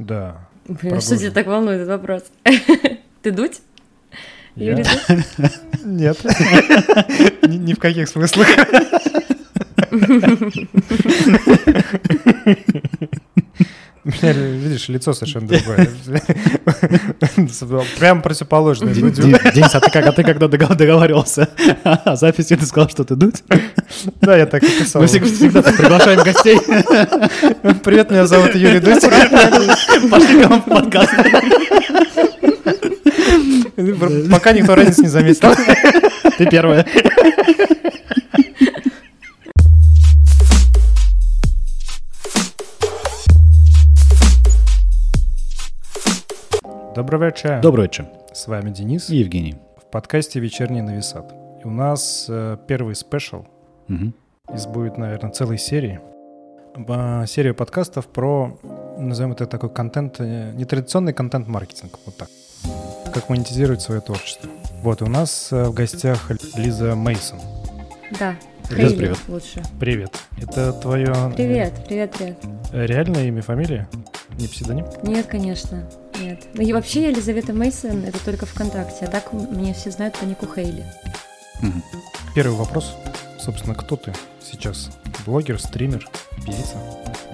Да. Блин, а что тебя так волнует этот вопрос? Ты дуть? Я? Юрий Дудь? Нет. Ни ни в каких смыслах. Меня, видишь, лицо совершенно другое. Прям противоположное. Денис, а ты, а когда догов- договаривался о записи, ты сказал, что ты дуть? Да, я так и писал. Мы всег- всегда приглашаем гостей. Привет, меня зовут Юрий Дудь. Пошли к нам в подкаст. Пока никто разницы не заметил. Ты первая. Добрый вечер. Добрый вечер. С вами Денис И Евгений. в подкасте «Вечерний нависат». И у нас э, первый спешл Мгм. из будет, наверное, целой серии. Серия подкастов про, назовем это такой контент, э, нетрадиционный контент-маркетинг, вот так. Как монетизировать свое творчество. Вот, и у нас э, в гостях Лиза Мейсон. Да. Лиз, Хейли привет. лучше. Привет. Это твое Привет, привет, привет. реальное имя, фамилия? Не псевдоним? Нет, конечно, нет. Ну и вообще Елизавета Мейсон это только ВКонтакте, а так меня все знают по нику Хейли. Первый вопрос. Собственно, кто ты сейчас? Блогер, стример, певица?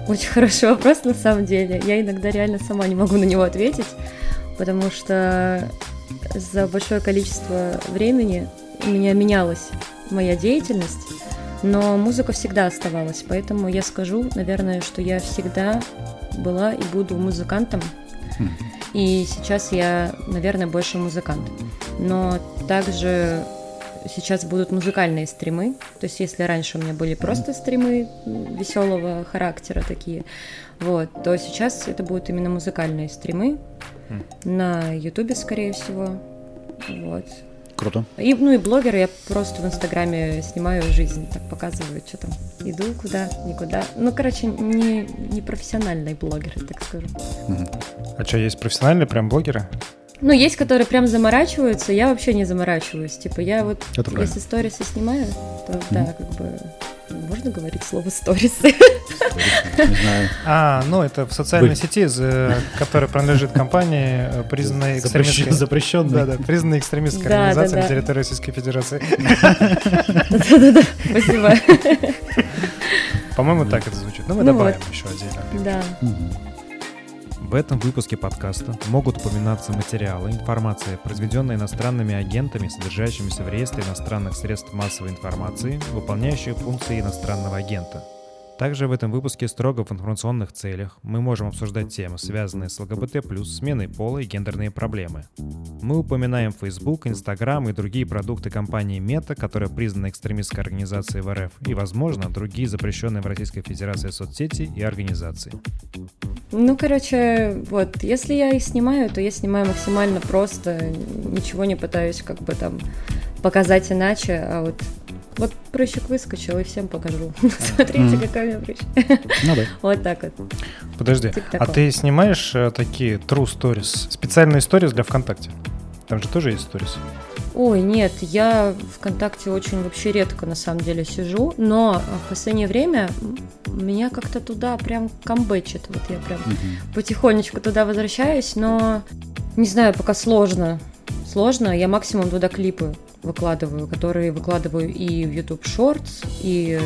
Очень хороший вопрос на самом деле. Я иногда реально сама не могу на него ответить, потому что за большое количество времени у меня менялась моя деятельность, но музыка всегда оставалась, поэтому я скажу, наверное, что я всегда была и буду музыкантом. И сейчас я, наверное, больше музыкант. Но также сейчас будут музыкальные стримы. То есть, если раньше у меня были просто стримы веселого характера такие, вот, то сейчас это будут именно музыкальные стримы Мгм. на Ютубе, скорее всего. Вот. Круто. И, ну и блогеры, я просто в Инстаграме снимаю жизнь, так показываю, что там иду куда, никуда. Ну, короче, не, не профессиональный блогер, так скажу. А что, есть профессиональные прям блогеры? Ну, есть, которые прям заморачиваются, я вообще не заморачиваюсь. Типа, я вот, Это правильно. если сторисы снимаю, то Мгм. да, как бы можно говорить слово сторисы. Не знаю. А, ну это в социальной Вы- сети, за- которая принадлежит компании, э, признанной экстремистской. Запрещенный. Да, да, признанной экстремистской Да, организацией да, на да. территории Российской Федерации. Да-да-да, спасибо. По-моему, так это звучит. Ну, мы Ну добавим вот. еще отдельно. Да. В этом выпуске подкаста могут упоминаться материалы, информация, произведенная иностранными агентами, содержащимися в реестре иностранных средств массовой информации, выполняющие функции иностранного агента. Также в этом выпуске строго в информационных целях мы можем обсуждать темы, связанные с ЛГБТ+, сменой пола и гендерные проблемы. Мы упоминаем Facebook, Instagram и другие продукты компании Meta, которая признана экстремистской организацией в РФ, и, возможно, другие запрещенные в Российской Федерации соцсети и организации. Ну, короче, вот, если я их снимаю, то я снимаю максимально просто, ничего не пытаюсь как бы там показать иначе, а вот вот прыщик выскочил и всем покажу. Смотрите, Мгм. какой у меня прыщ. Ну да. Вот так вот. Подожди, Типа а ты снимаешь э, такие true stories, специальные stories для ВКонтакте? Там же тоже есть stories. Ой, нет, я ВКонтакте очень вообще редко на самом деле сижу, но в последнее время меня как-то туда прям камбэчит. Вот я прям Мгм. потихонечку туда возвращаюсь, но не знаю, пока сложно. Сложно, я максимум туда клипы выкладываю, которые выкладываю и в YouTube Shorts, и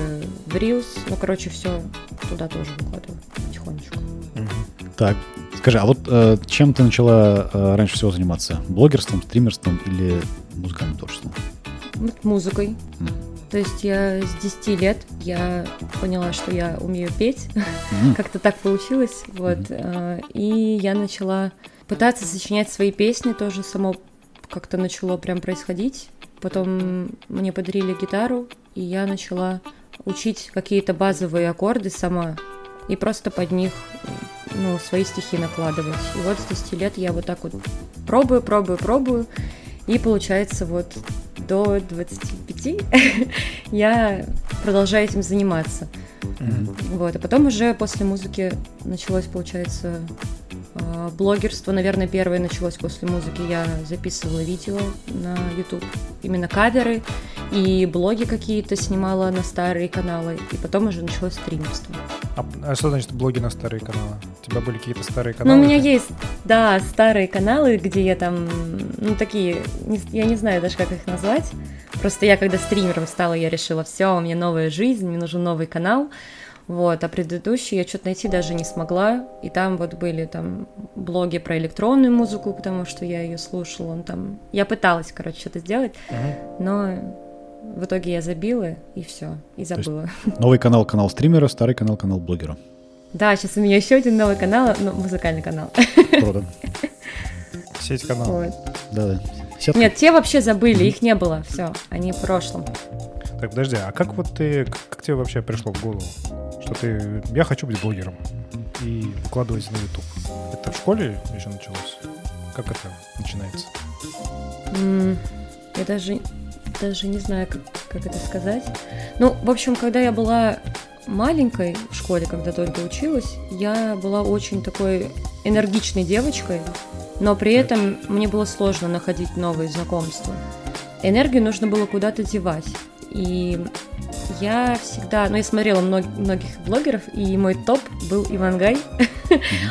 в Reels. Ну, короче, все туда тоже выкладываю потихонечку. Так, скажи, а вот э, чем ты начала э, раньше всего заниматься? Блогерством, стримерством или музыкальным творчеством? Вот музыкой. М. То есть я с 10 лет я поняла, что я умею петь. М. Как-то так получилось. Вот. э, И я начала пытаться сочинять свои песни, тоже само как-то начало прям происходить. Потом мне подарили гитару, и я начала учить какие-то базовые аккорды сама. И просто под них ну, свои стихи накладывать. И вот с 10 лет я вот так вот пробую, пробую, пробую. И получается вот до 25 я продолжаю этим заниматься. Вот, а потом уже после музыки началось, получается, блогерство. Наверное, первое началось после музыки. Я записывала видео на YouTube, именно каверы, и блоги какие-то снимала на старые каналы. И потом уже началось стримерство. А, а что значит блоги на старые каналы? тебя были какие-то старые Ну, каналы? у меня есть, да, старые каналы, где я там, ну, такие, не- я не знаю даже, как их назвать. Просто я, когда стримером стала, я решила, все, у меня новая жизнь, мне нужен новый канал. Вот, а предыдущий я что-то найти даже не смогла. И там вот были там блоги про электронную музыку, потому что я ее слушала. Он там... Я пыталась, короче, что-то сделать, Мгм. но в итоге я забила, и все, и забыла. Новый канал канал стримера, старый канал канал блогера. Да, сейчас у меня еще один новый канал, ну, музыкальный канал. Круто. Сеть каналов. Вот. Да-да. Сетка. Нет, те вообще забыли, их не было, все, они в прошлом. Так, подожди, а как вот ты, как тебе вообще пришло в голову, что ты, я хочу быть блогером и выкладывать на YouTube? Это в школе еще началось? Как это начинается? Я даже, даже не знаю, как, как это сказать. Ну, в общем, когда я была маленькой в школе, когда только училась, я была очень такой энергичной девочкой, но при этом мне было сложно находить новые знакомства. Энергию нужно было куда-то девать. И я всегда, ну, я смотрела мног- многих блогеров, и мой топ был Ивангай.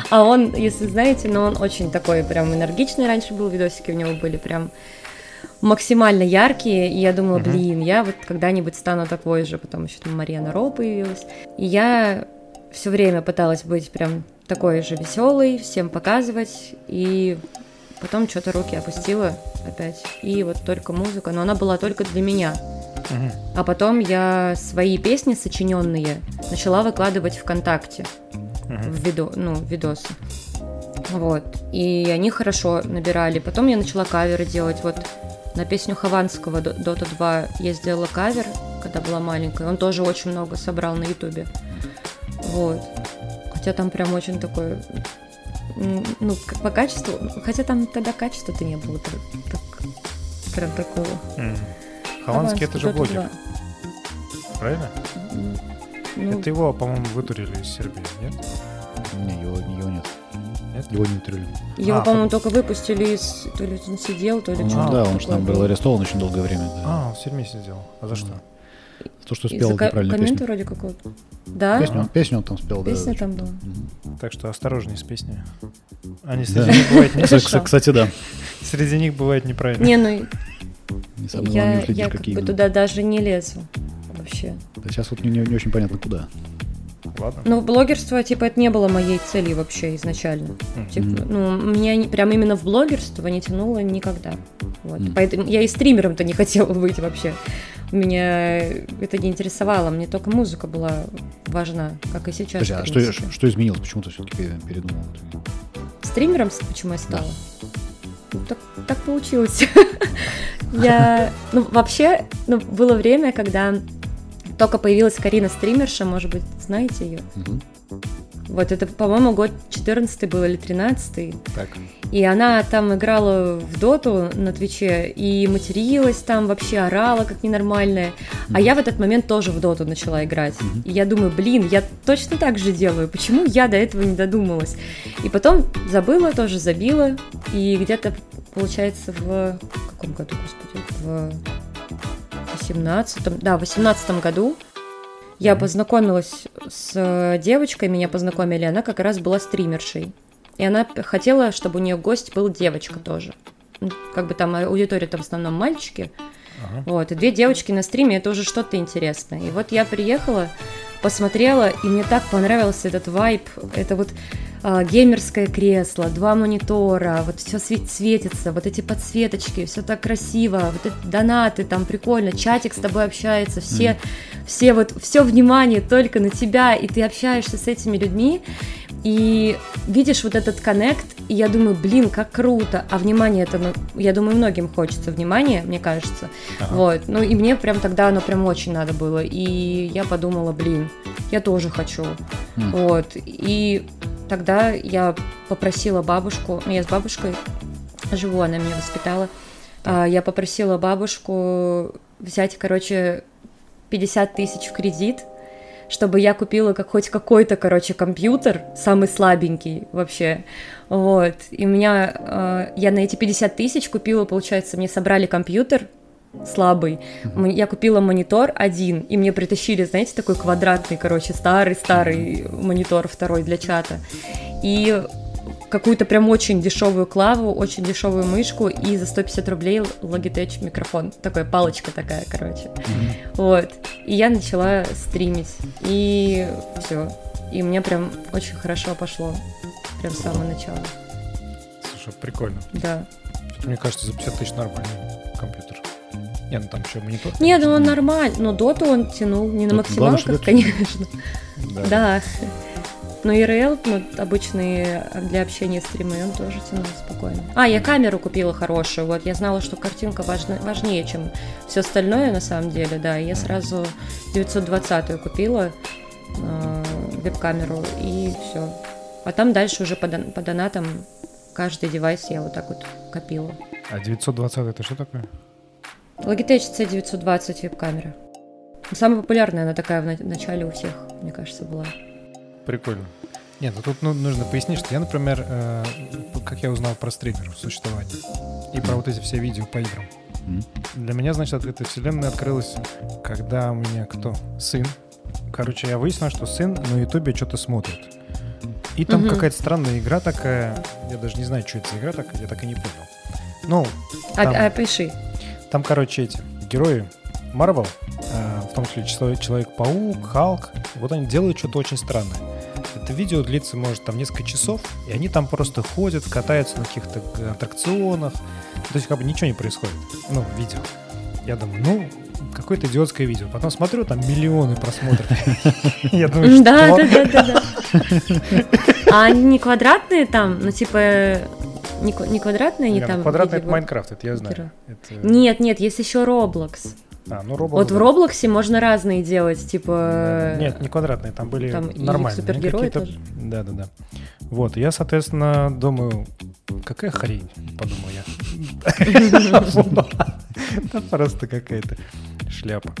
А он, если знаете, но он очень такой прям энергичный. Раньше был, видосики у него были прям максимально яркие, и я думала, блин, я вот когда-нибудь стану такой же, потом еще там Мария Наро появилась, и я все время пыталась быть прям такой же веселой, всем показывать, и потом что-то руки опустила опять, и вот только музыка, но она была только для меня, а потом я свои песни сочиненные начала выкладывать ВКонтакте Мгм. в видо, ну, видосы. Вот. И они хорошо набирали. Потом я начала каверы делать. Вот на песню Хованского «Д- Дота 2 я сделала кавер, когда была маленькая. Он тоже очень много собрал на Ютубе. Вот. Хотя там прям очень такой... Ну, как по качеству... Хотя там тогда качества-то не было так, так- прям такого. Мгм. Хованский это же блогер, 2. правильно? М, Ну, Это его, по-моему, вытурили из Сербии, нет? Не, его, его нет. Нет? Его не утрели. его, А, по-моему, только выпустили из... То ли он сидел, то ли Ну что-то да, он же там был арестован очень долгое время. да. А, он в тюрьме сидел. А за что? То, что спел ко- неправильную коммента песню. вроде какого-то. Да? Песню, он- песню он там спел, да. Песня там была. Так что осторожней с песнями. Они Да. среди них бывает не- Кстати, да. Среди них бывает неправильно. Не, ну Не я, я как какие. бы да. туда даже не лезу вообще. Да Сейчас вот не, не- не очень понятно, куда. Ладно. Ну, блогерство, типа, это не было моей целью вообще изначально. Мгм. Типа, ну, меня не- прям именно в блогерство не тянуло никогда. Вот. Мгм. Поэтому я и стримером-то не хотела быть вообще. Меня это не интересовало, мне только музыка была важна, как и сейчас. Подожди, а что, что изменилось? Почему ты все-таки передумал? Стримером, почему я стала? Ну, так, так получилось. Я, ну, вообще, ну, было время, когда только появилась Карина стримерша, может быть, знаете ее? Мгм. Вот это, по-моему, год 14 был или 13 Так. И она там играла в доту на Твиче и материлась там, вообще орала как ненормальная. А я в этот момент тоже в доту начала играть. Мгм. И я думаю, блин, я точно так же делаю. Почему я до этого не додумалась? И потом забыла, тоже забила. И где-то, получается, в каком году, господи, в 18 да, в 18 году я познакомилась с э, девочкой, меня познакомили, она как раз была стримершей. И она хотела, чтобы у нее гость был девочка тоже. Как бы там аудитория там в основном мальчики. Ага. Вот, и две девочки на стриме, это уже что-то интересное. И вот я приехала, посмотрела, и мне так понравился этот вайб. Это вот а, геймерское кресло, два монитора, вот все светится, вот эти подсветочки, все так красиво, вот эти донаты там прикольно, чатик с тобой общается, все, все вот, все внимание только на тебя, и ты общаешься с этими людьми, и видишь вот этот коннект, и я думаю, блин, как круто, а внимание это, ну, я думаю, многим хочется внимания, мне кажется, Ага. вот, ну и мне прям тогда оно прям очень надо было, и я подумала, блин, я тоже хочу, М. вот, и тогда я попросила бабушку, ну я с бабушкой живу, она меня воспитала, а, я попросила бабушку взять, короче, 50 тысяч в кредит, чтобы я купила как хоть какой-то, короче, компьютер, самый слабенький вообще, вот, и у меня, э, я на эти 50 тысяч купила, получается, мне собрали компьютер слабый, М- я купила монитор один, и мне притащили, знаете, такой квадратный, короче, старый-старый монитор второй для чата, и какую-то прям очень дешевую клаву, очень дешевую мышку и за 150 рублей Logitech микрофон. Такая палочка такая, короче. Mm-hmm. Вот. И я начала стримить. И все. И мне прям очень хорошо пошло. Прям с самого начала. Слушай, прикольно. Да. Мне кажется, за 50 тысяч нормальный компьютер. Нет, ну там еще монитор. Нет, ну он нормальный. Но доту он тянул не на максималках, конечно. Да. да. Но IRL, ну, обычные для общения стримы, он тоже тянул спокойно. А, я камеру купила хорошую, вот, я знала, что картинка важна, важнее, чем все остальное, на самом деле, да, я сразу 920-ю купила, э, веб-камеру, и все. А там дальше уже по, дон- по донатам каждый девайс я вот так вот копила. А 920 это что такое? Logitech C920 веб-камера. Самая популярная она такая в начале у всех, мне кажется, была. Прикольно. Нет, ну тут ну, нужно пояснить, что я, например, э, как я узнал про стримеров существование и про вот эти все видео по играм. Для меня, значит, эта вселенная открылась, когда у меня кто? Сын. Короче, я выяснил, что сын на ютубе что-то смотрит. И там mm-hmm. какая-то странная игра такая, я даже не знаю, что это за игра такая, я так и не понял. Ну, а, там, опиши. Там, короче, эти герои Марвел, э, в том числе Человек-паук, Халк, вот они делают что-то очень странное. Это видео длится, может, там несколько часов, и они там просто ходят, катаются на каких-то аттракционах. То есть как бы ничего не происходит. Ну, видео. Я думаю, ну, какое-то идиотское видео. Потом смотрю, там миллионы просмотров. Я думаю, что... Да, да, да, да. А они не квадратные там? Ну, типа, не, квадратные они там? Квадратный это Майнкрафт, это я знаю. Нет, нет, есть еще Roblox. А, ну Roblox, вот да. в Роблоксе можно разные делать, типа... Нет, не квадратные, там были там нормальные. супергерои тоже. Да, да, да. Вот, я, соответственно, думаю, какая хрень, подумал я. Это просто какая-то шляпа.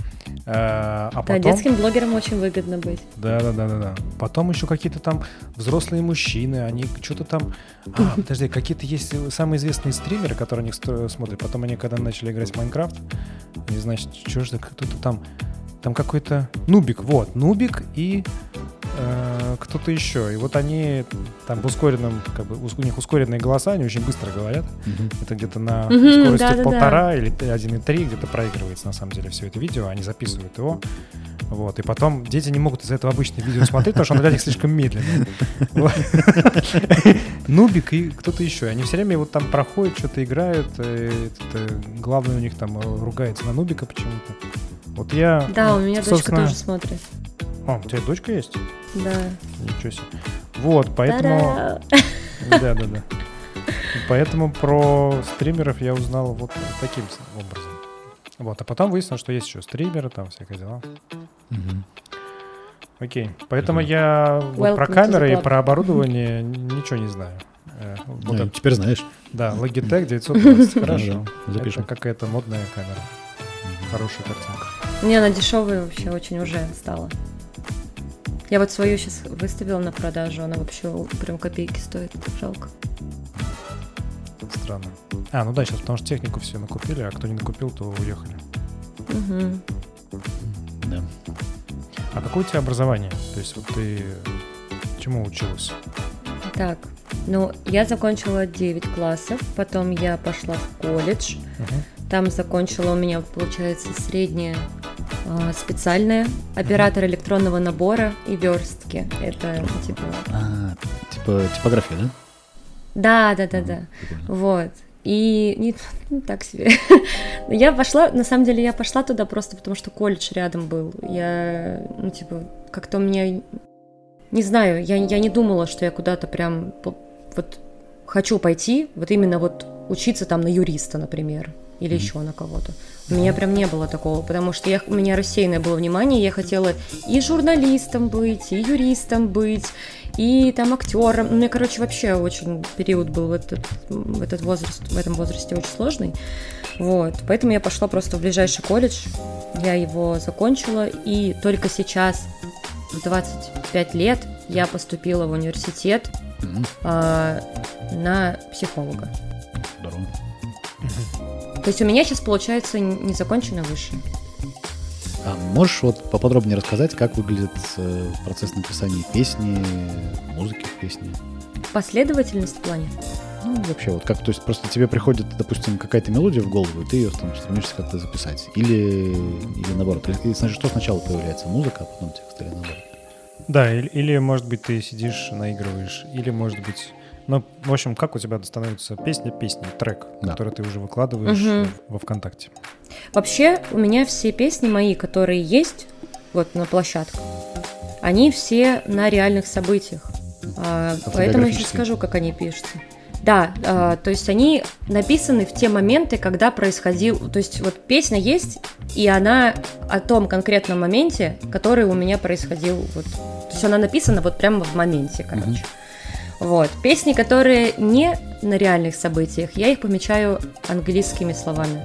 А, а потом... Да, детским блогерам очень выгодно быть. Да, да, да, да, да. Потом еще какие-то там взрослые мужчины, они что-то там. А, подожди, какие-то есть самые известные стримеры, которые них смотрят. Потом они, когда начали играть в Майнкрафт, не значит, что же кто-то там. Там какой-то Нубик, вот, Нубик и э, кто-то еще. И вот они там в ускоренном, как бы, у них ускоренные голоса, они очень быстро говорят. Mm-hmm. Это где-то на mm-hmm, скорости да, полтора да. или 1,3 где-то проигрывается на самом деле все это видео. Они записывают его. Вот, и потом дети не могут из этого обычного видео смотреть, потому что оно для них слишком медленно. Нубик и кто-то еще. Они все время вот там проходят, что-то играют. Главный у них там ругается на Нубика почему-то. Вот я... Да, у меня дочка тоже смотрит. А, у тебя дочка есть? Да. Ничего себе. Вот, поэтому... Да-да-да. Поэтому про стримеров я узнал вот таким образом. Вот, а потом выяснилось, что есть еще стримеры, там всякие дела. Окей. Поэтому я вот про камеры и про оборудование ничего не знаю. Э, вот ну, теперь знаешь. Да, Logitech 920. Хорошо. Запишем. Это какая-то модная камера. Хорошая картинка. Не, она дешевая вообще очень уже стала. Я вот свою сейчас выставила на продажу, она вообще прям копейки стоит, жалко. Странно. А, ну да, сейчас потому что технику все накупили, а кто не накупил, то уехали. Угу. Да. А какое у тебя образование? То есть вот ты чему училась? Так, ну, я закончила 9 классов, потом я пошла в колледж. Угу. Там закончила у меня, получается, средняя а, специальная, оператор электронного набора и верстки. Это типа... А, типа типография, да? Да, да, да, да. Вот. И не, ну, так себе. я пошла, на самом деле, я пошла туда просто потому, что колледж рядом был. Я, ну, типа, как-то меня... Не знаю, я, я не думала, что я куда-то прям вот хочу пойти, вот именно вот учиться там на юриста, например, или mm-hmm. еще на кого-то. У меня прям не было такого, потому что я, у меня рассеянное было внимание, я хотела и журналистом быть, и юристом быть, и там актером. У меня, короче, вообще очень период был в этот, в этот возраст, в этом возрасте очень сложный. Вот, поэтому я пошла просто в ближайший колледж, я его закончила, и только сейчас, в 25 лет, я поступила в университет mm-hmm. э, на психолога. Здорово. То есть у меня сейчас получается незаконченное высшее. А можешь вот поподробнее рассказать, как выглядит э, процесс написания песни, музыки в песне? Последовательность в плане? Ну, вообще, вот как, то есть просто тебе приходит, допустим, какая-то мелодия в голову, и ты ее там стремишься как-то записать. Или, или наоборот. Или, значит, что сначала появляется? Музыка, а потом текст, или наоборот? Да, или, или, может быть, ты сидишь, наигрываешь, или, может быть... Ну, в общем, как у тебя становится песня песня, трек, Да. который ты уже выкладываешь Мгм. во ВКонтакте? Вообще, у меня все песни мои, которые есть вот на площадке, они все на реальных событиях. А, поэтому я сейчас скажу, как они пишутся. Да, а, то есть они написаны в те моменты, когда происходил... То есть вот песня есть, и она о том конкретном моменте, который у меня происходил. Вот. То есть она написана вот прямо в моменте, короче. Вот. Песни, которые не на реальных событиях, я их помечаю английскими словами.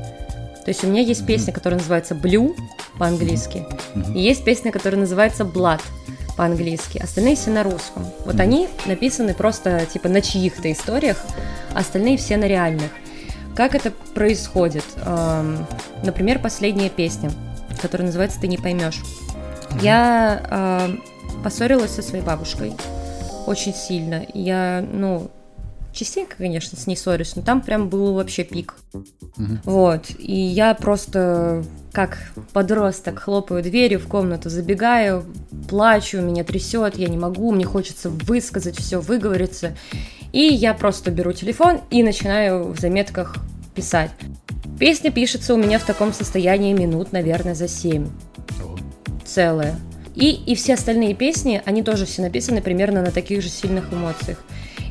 То есть у меня есть песня, которая называется Blue по-английски, и есть песня, которая называется Blood по-английски. Остальные все на русском. Вот они написаны просто типа на чьих-то историях, остальные все на реальных. Как это происходит? Эм, Например, последняя песня, которая называется «Ты не поймешь». Я эм, поссорилась со своей бабушкой очень сильно. Я, ну, частенько, конечно, с ней ссорюсь, но там прям был вообще пик. Мгм. Вот. И я просто как подросток хлопаю дверью в комнату, забегаю, плачу, меня трясет, я не могу, мне хочется высказать все, выговориться. И я просто беру телефон и начинаю в заметках писать. Песня пишется у меня в таком состоянии минут, наверное, за 7 Ого. И, и все остальные песни, они тоже все написаны примерно на таких же сильных эмоциях.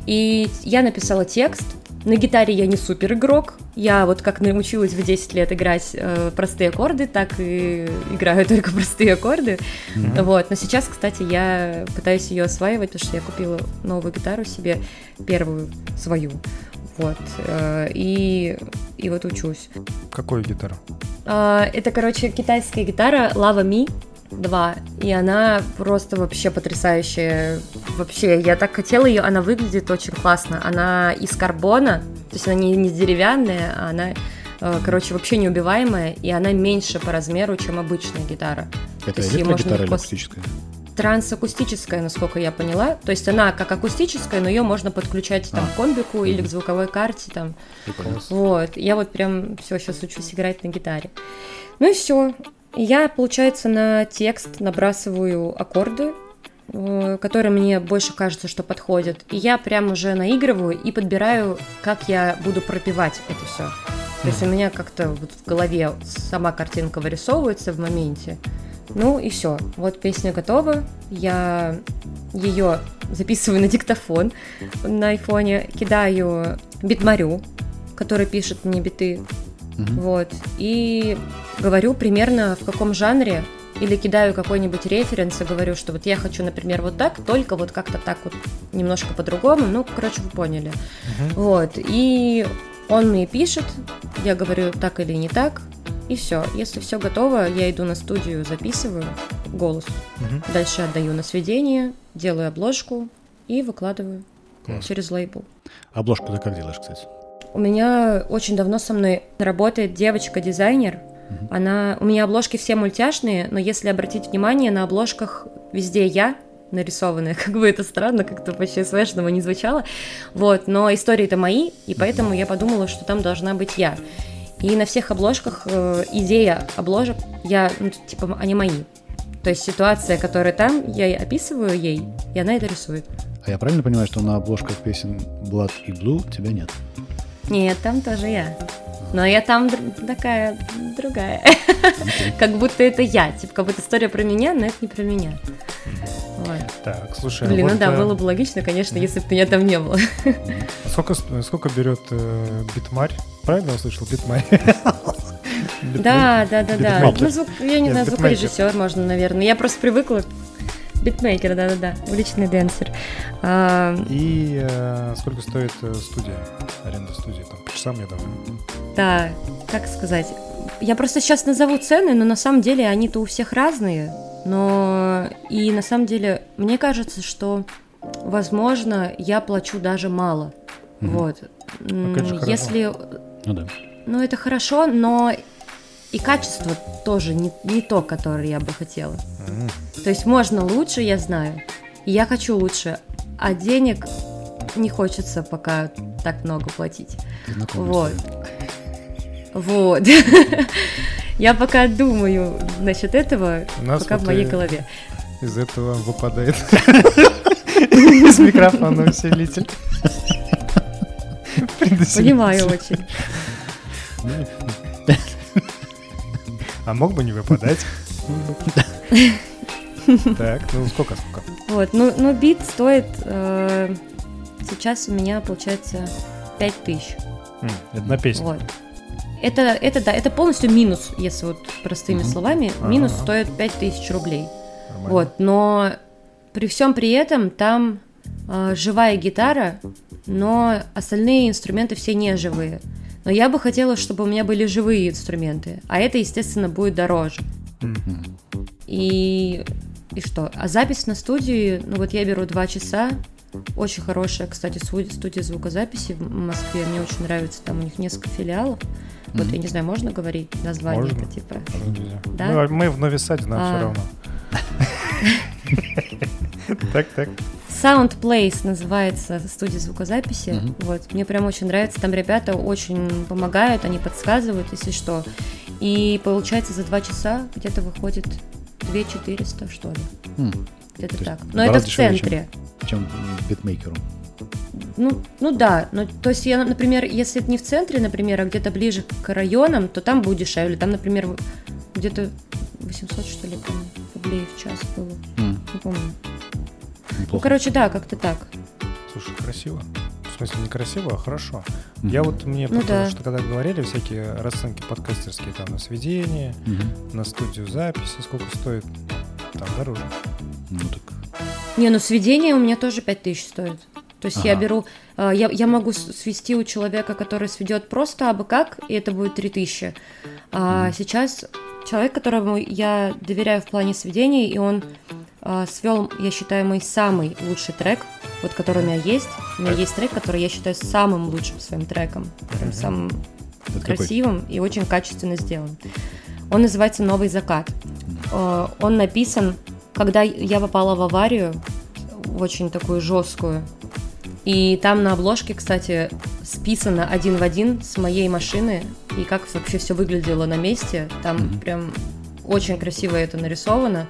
И я написала текст. На гитаре я не супер игрок. Я вот как научилась в 10 лет играть э, простые аккорды, так и играю только простые аккорды. Вот. Но сейчас, кстати, я пытаюсь ее осваивать, потому что я купила новую гитару себе, первую свою. Вот. э, И, и вот учусь. Какую гитару? А, Это, короче, китайская гитара Lava Mi 2, и она просто вообще потрясающая. Вообще, я так хотела ее, она выглядит очень классно. Она из карбона, то есть она не, не деревянная, а она, э, короче, вообще неубиваемая, и она меньше по размеру, чем обычная гитара. Это электрогитара или акустическая? Трансакустическая, насколько я поняла. То есть она как акустическая, но ее можно подключать там А. к комбику или к звуковой карте там. Прикольно. Вот, я вот прям все сейчас учусь играть на гитаре. Ну и все. Я, получается, на текст набрасываю аккорды, э, которые мне больше кажется, что подходят. И я прям уже наигрываю и подбираю, как я буду пропивать это все. То есть у меня как-то вот в голове сама картинка вырисовывается в моменте. Ну и все. Вот песня готова. Я ее записываю на диктофон на айфоне, кидаю битмарю, который пишет мне биты. Мгм. Вот. И говорю примерно в каком жанре, или кидаю какой-нибудь референс и говорю, что вот я хочу, например, вот так, только вот как-то так вот немножко по-другому. Ну, короче, вы поняли. Вот. И он мне пишет, я говорю так или не так, и все. Если все готово, я иду на студию, записываю голос. Мгм. Дальше отдаю на сведение, делаю обложку и выкладываю через лейбл. Обложку ты как делаешь, кстати? У меня очень давно со мной работает девочка-дизайнер. Она, у меня обложки все мультяшные, но если обратить внимание, на обложках везде я нарисованная, как бы это странно, как-то почти смешного не звучало, вот, но истории-то мои, и поэтому я подумала, что там должна быть я. И на всех обложках э, идея обложек, я, ну, типа, они мои. То есть ситуация, которая там, я описываю ей, и она это рисует. А я правильно понимаю, что на обложках песен Blood и Blue тебя нет? Нет, там тоже я. Но я там такая другая. Как будто это я. Типа, как будто история про меня, но это не про меня. Вот. Так, слушай, а Блин, ну да, э, было бы логично, конечно, если бы меня там не было. сколько, сколько берет э, битмарь? Правильно я услышал? Битмарь. Бит- Да, да, да, да. Ну, звук, я не знаю, звукорежиссер можно, наверное. Я просто привыкла. Битмейкер, да, да, да. Уличный дэнсер. А, И э, сколько стоит э, студия, аренда студии? Там по часам я давай. Да, как сказать. Я просто сейчас назову цены, но на самом деле они-то у всех разные. Но и на самом деле мне кажется, что, возможно, я плачу даже мало. Мгм. Вот. Хорошо. Если, Ну да. ну это хорошо, но и качество тоже не, не то, которое я бы хотела. То есть можно лучше, я знаю. И я хочу лучше. А денег не хочется пока так много платить. Вот. Вот. Я пока думаю насчет этого, пока в моей голове. Из этого выпадает из микрофона усилитель. Понимаю очень. А мог бы не выпадать? Так, ну сколько, сколько? Вот, ну, ну бит стоит э, сейчас у меня получается 5000. М, Это на песню. Вот. Это, это, да, это полностью минус, если вот простыми Мгм. словами. Минус Ага. стоит 5000 рублей. Нормально. Вот, но при всем при этом там э, живая гитара, но остальные инструменты все не живые. Но я бы хотела, чтобы у меня были живые инструменты, а это, естественно, будет дороже. И, и что? А запись на студии, ну вот я беру два часа. Очень хорошая, кстати, студия звукозаписи в Москве. Мне очень нравится, там у них несколько филиалов. Вот, Мгм. я не знаю, можно говорить название Можно. это типа? Да? А мы в Новисаде, нам А. все равно. Так, так. Sound Place называется студия звукозаписи. Мгм. Вот, мне прям очень нравится. Там ребята очень помогают, они подсказывают, если что. И получается за два часа где-то выходит 2400, что ли. М, Где-то так. Но это в дешевле, чем- центре. Чем битмейкеру. Ну, ну да, ну, то есть я, например, если это не в центре, например, а где-то ближе к районам, то там будет дешевле. Там, например, где-то 800, что ли, помню, рублей в час было. М, Не помню. Ну, Неплохо. короче, да, как-то так. Слушай, красиво. В смысле, не красиво, а хорошо. Мгм. Я вот мне, Ну потому да. что когда говорили всякие расценки подкастерские, там на сведение, Мгм. на студию записи, сколько стоит, там дороже. Ну так. Не, ну сведение у меня тоже 5000 стоит. То есть я Ага. беру, э, я, я могу свести у человека, который сведет просто абы как, и это будет 3000. А сейчас человек, которому я доверяю в плане сведений, и он свел, я считаю, мой самый лучший трек, вот который у меня есть. У меня есть трек, который я считаю самым лучшим своим треком, прям самым Это какой? красивым и очень качественно сделан. Он называется «Новый закат». Э, Он написан, когда я попала в аварию, очень такую жесткую. И там на обложке, кстати, списано один в один с моей машины, и как вообще все выглядело на месте. Там Мгм. прям очень красиво это нарисовано.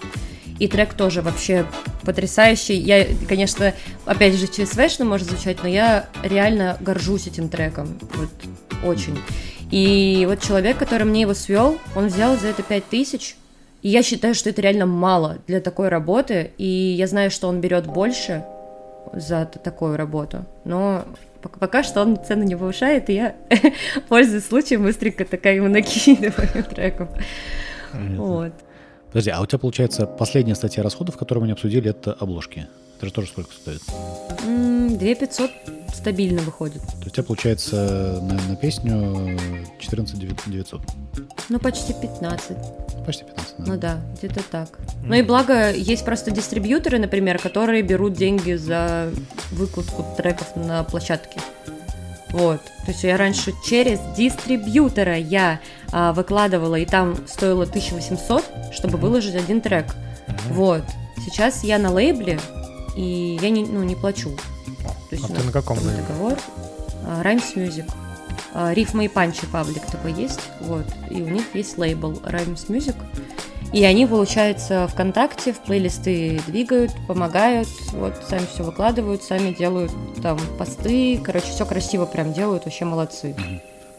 И трек тоже вообще потрясающий. Я, конечно, опять же, ЧСВшно может звучать, но я реально горжусь этим треком. Вот очень. И вот человек, который мне его свел, он взял за это 5000. И я считаю, что это реально мало для такой работы. И я знаю, что он берет больше за такую работу. Но пок- пока что он цену не повышает, и я, пользуясь случаем, быстренько такая ему накидываю треков. Понятно. Вот. Подожди, а у тебя, получается, последняя статья расходов, которую мы не обсудили, это обложки. Это же тоже сколько стоит? М, 2500 стабильно выходит. То есть у тебя, получается, на, на песню 14 900. Ну, почти 15. Почти 15, да. Ну да, где-то так. Ну и благо, есть просто дистрибьюторы, например, которые берут деньги за выкладку треков на площадке. Вот. То есть я раньше через дистрибьютора я а, выкладывала, и там стоило 1800, чтобы выложить один трек. Вот. Сейчас я на лейбле, и я не, ну, не плачу. То есть А у ты на каком лейбле? договор. А, Rhymes Music. А, Рифма и Панчи паблик такой есть. Вот. И у них есть лейбл Rhymes Music. И они, получается, ВКонтакте в плейлисты двигают, помогают, вот, сами все выкладывают, сами делают там посты, короче, все красиво прям делают, вообще молодцы.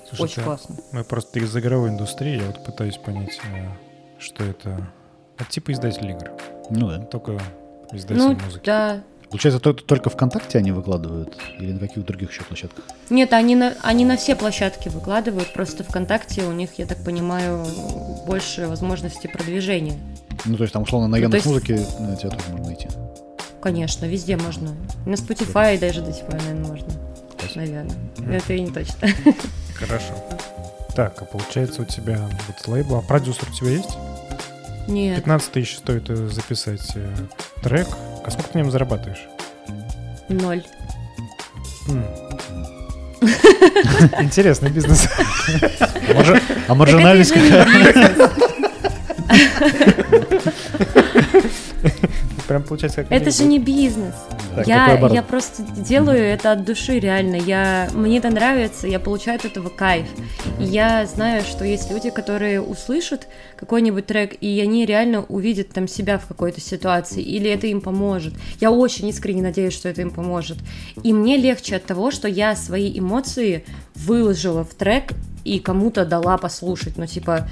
Слушай, Очень классно. Мы просто из игровой индустрии, я вот пытаюсь понять, э, что это. Это типа издатель игр, Ну да. только издатель Ну, музыки. да. Получается, то- только ВКонтакте они выкладывают? Или на каких других еще площадках? Нет, они на, они на все площадки выкладывают, просто ВКонтакте у них, я так понимаю, больше возможностей продвижения. Ну, то есть там, условно, на Ну, то есть- Яндекс.Музыке на тебя тоже можно найти. Конечно, везде можно. На Spotify даже до сих пор, наверное, можно. Наверное. Мгм. Это я не точно. Хорошо. Так, а получается у тебя вот лейбл, а продюсер у тебя есть? Нет. 15 тысяч стоит э, записать э, трек. А сколько ты на нем зарабатываешь? Ноль. Интересный бизнес. А маржинальность какая? Прям получается как Это же не бизнес. Так, Я, я просто делаю это от души, реально. Я, мне это нравится, я получаю от этого кайф. И я знаю, что есть люди, которые услышат какой-нибудь трек, и они реально увидят там себя в какой-то ситуации, или это им поможет. Я очень искренне надеюсь, что это им поможет. И мне легче от того, что я свои эмоции выложила в трек и кому-то дала послушать. Ну, типа,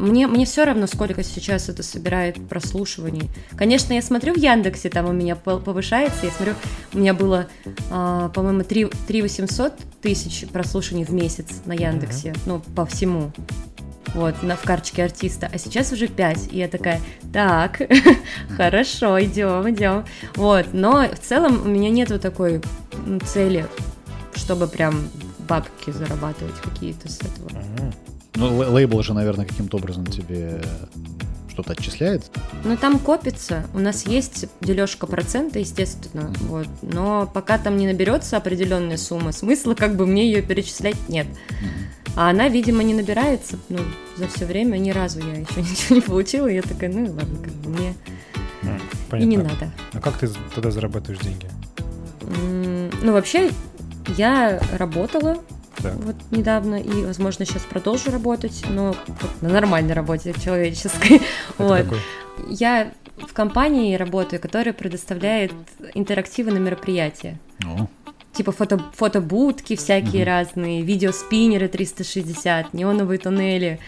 мне, мне все равно, сколько сейчас это собирает прослушиваний. Конечно, я смотрю в Яндексе, там у меня повышается, я смотрю, у меня было, а, по-моему, 3, 3 800 тысяч прослушиваний в месяц на Яндексе, ну, по всему. Вот, на, в карточке артиста, а сейчас уже 5, и я такая, так, хорошо, идем, идем. Вот, но в целом у меня нету такой цели, чтобы прям бабки зарабатывать какие-то с этого. Ну, лей- лейбл же, наверное, каким-то образом тебе что-то отчисляет. Ну, там копится. У нас есть дележка процента, естественно, вот. Но пока там не наберется определенная сумма, смысла как бы мне ее перечислять нет. А она, видимо, не набирается, ну, за все время ни разу я еще ничего не получила. И я такая, ну ладно, как бы мне М, и не понятно. надо. А как ты тогда зарабатываешь деньги? М, Ну, вообще, я работала Так. вот недавно и, возможно, сейчас продолжу работать, но на нормальной работе человеческой. Это Вот. какой? Я в компании работаю, которая предоставляет интерактивы на мероприятия. Ну, Типа фото, фотобудки всякие Мгм. разные, видеоспиннеры 360, неоновые туннели.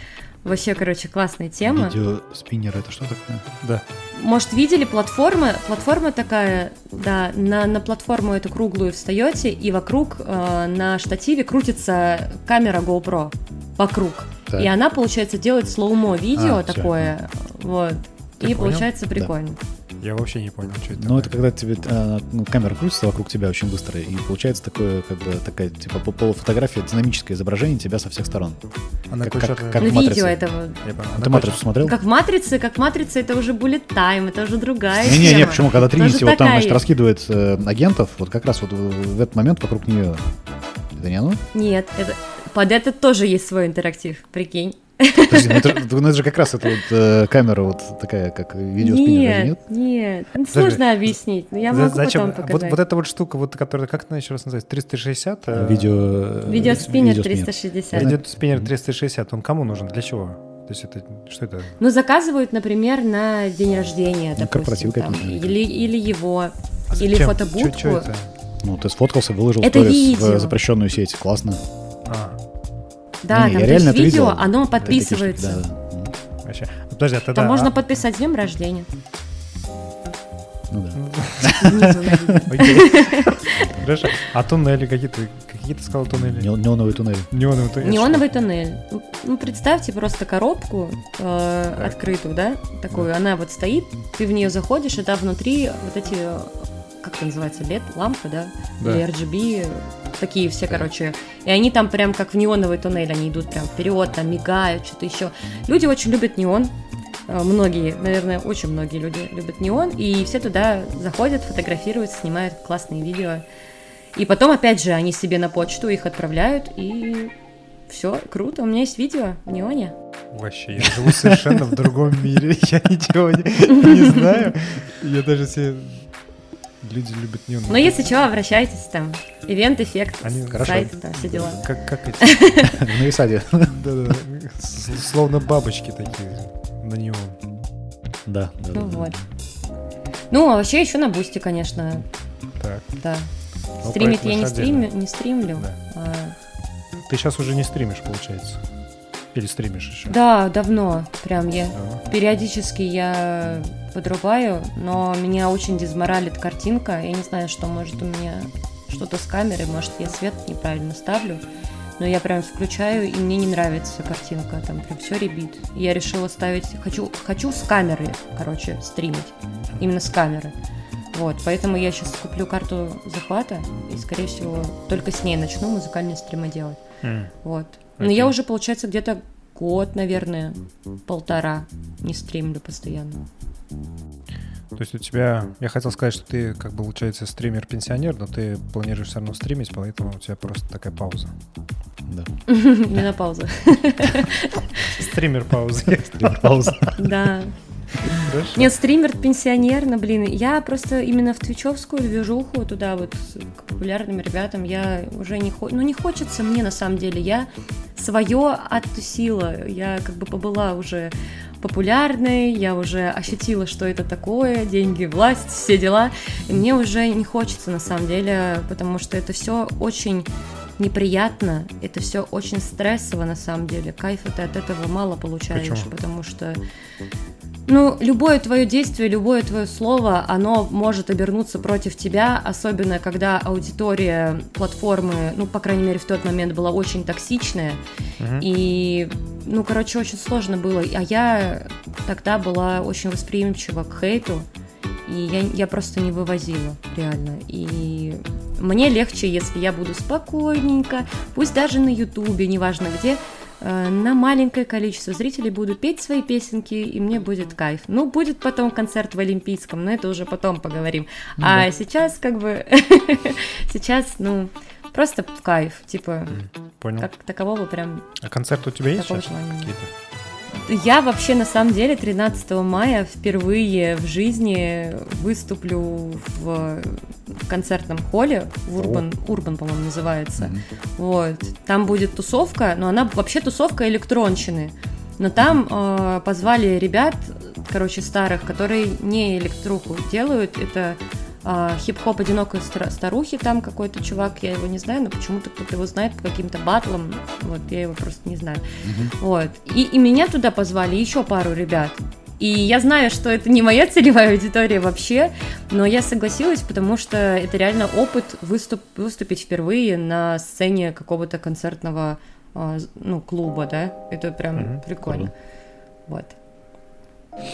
Вообще, короче, классная тема. видеоспиннер это что такое? Да. Может, видели платформа? Платформа такая, да, на, на платформу эту круглую встаете, и вокруг э, на штативе крутится камера GoPro. Вокруг. Так. И она, получается, делает слоумо видео А, такое. Вот. Ты и понял? получается прикольно. Я вообще не понял, что это Ну, это когда тебе э, ну, камера крутится вокруг тебя очень быстро, и получается такое, как бы, такая, типа, по- полуфотография, динамическое изображение тебя со всех сторон. А на как- как- чёрт- как Ну, в «Матрице». видео этого. Я понял. А Ты «Матрицу» смотрел? Как в матрице, как в матрице, это уже bullet time, это уже другая Не-не-не, тема. почему? Когда Тринити вот там, значит, раскидывает э, агентов, вот как раз вот в, в этот момент вокруг нее. Это не оно? Нет, это... под это тоже есть свой интерактив, прикинь. Подожди, ну это, же- ну это же как раз это вот э, камера вот такая, как видеоспиннер, разве Нет, нет? нет, ну, Подожди. сложно объяснить, но я За- могу Зачем? потом Вот, показать. вот эта вот штука, вот, которая, как она еще раз называется, 360? э, Видео... э, Видеоспиннер видеоспиннер. 360. Видеоспиннер 360, он кому нужен? Для чего? То есть это, что это? Ну, заказывают, например, на день рождения, Ну, допустим, корпоративы там, или, или его, А или зачем? фотобудку. Чё- чё это? Ну, ты сфоткался, выложил Это сторис видео. в запрещенную сеть. Классно. Да, Не-не, там я реально есть это видео, видел. оно штуки, подписывается. да, да. вообще. Ну, Подожди, а тогда... Там можно а- подписать с днем рождения. Ну да. Хорошо. А туннели какие-то? Какие ты сказал туннели? Не- Неоновый туннель. Неоновый туннель. Неоновый туннель. Ну, представьте просто коробку э, открытую, да, такую. Она вот стоит, ты в нее заходишь, и там внутри вот эти, как это называется, лет, лампы, да, Да. или RGB, такие все, короче. И они там прям как в неоновый туннель, они идут прям вперед, там мигают, что-то еще. Люди очень любят неон. Э, Многие, наверное, очень многие люди любят неон, и все туда заходят, фотографируют, снимают классные видео. И потом, опять же, они себе на почту их отправляют, и все, круто. У меня есть видео в неоне. Вообще, я живу совершенно в другом мире. Я ничего не, знаю. Я даже все... Люди любят неон. Но если что, обращайтесь там. Ивент, эффект, Они- сайт, да, все дела. Как, как эти... В Нависаде. Да-да-да. С- Словно бабочки такие на неон. Да. Ну вот. Ну, а вообще еще на бусте, конечно, Так. да. Ну, Стримить про я не, стримлю, не стримлю. А, Ты сейчас уже не стримишь, получается. Или стримишь еще? да, давно. Прям я периодически я подрубаю, но меня очень дезморалит картинка. Я не знаю, что может у меня что-то с камерой, может я свет неправильно ставлю. Но я прям включаю, и мне не нравится картинка, там прям все ребит. Я решила ставить, хочу, хочу с камеры, короче, стримить. Именно с камеры. Вот, поэтому я сейчас куплю карту захвата, и, скорее всего, только с ней начну музыкальные стримы делать. М. Вот. Но Окей. я уже, получается, где-то год, наверное, полтора не стримлю постоянно. То есть у тебя... Я хотел сказать, что ты, как бы, получается, стример-пенсионер, но ты планируешь все равно стримить, поэтому у тебя просто такая пауза. Да. Не на паузу. Стример-пауза. Пауза. Да. Хорошо. Нет, стример пенсионерно, блин. Я просто именно в твичевскую движуху туда вот с- к популярным ребятам я уже не хочу. Ну, не хочется мне на самом деле. Я свое оттусила. Я как бы побыла уже популярной, я уже ощутила, что это такое, деньги, власть, все дела. И мне уже не хочется на самом деле, потому что это все очень неприятно, это все очень стрессово на самом деле. Кайфа ты от этого мало получаешь, Почему? потому что ну, любое твое действие, любое твое слово, оно может обернуться против тебя, особенно когда аудитория платформы, ну, по крайней мере, в тот момент была очень токсичная. Мгм. И, ну, короче, очень сложно было. А я тогда была очень восприимчива к хейту, и я, я просто не вывозила, реально. И мне легче, если я буду спокойненько, пусть даже на Ютубе, неважно где, э, на маленькое количество зрителей буду петь свои песенки, и мне будет кайф. Ну, будет потом концерт в Олимпийском, но это уже потом поговорим. а сейчас, как бы, сейчас, ну, просто в кайф, типа, Понял. как такового прям А концерт у тебя есть сейчас? Какие-то? Я вообще на самом деле 13 мая впервые в жизни выступлю в концертном холле, в Урбан, Урбан, по-моему, называется. Мгм. Вот. Там будет тусовка, но она вообще тусовка электронщины. Но там э, позвали ребят, короче, старых, которые не электруху делают. Это э, хип-хоп одинокой старухи, там какой-то чувак, я его не знаю, но почему-то кто-то его знает по каким-то батлам. Вот, я его просто не знаю. Вот. И, и меня туда позвали, еще пару ребят. И я знаю, что это не моя целевая аудитория вообще, но я согласилась, потому что это реально опыт выступ, выступить впервые на сцене какого-то концертного а, ну, клуба, да? Это прям Мгм, прикольно. круто. Вот.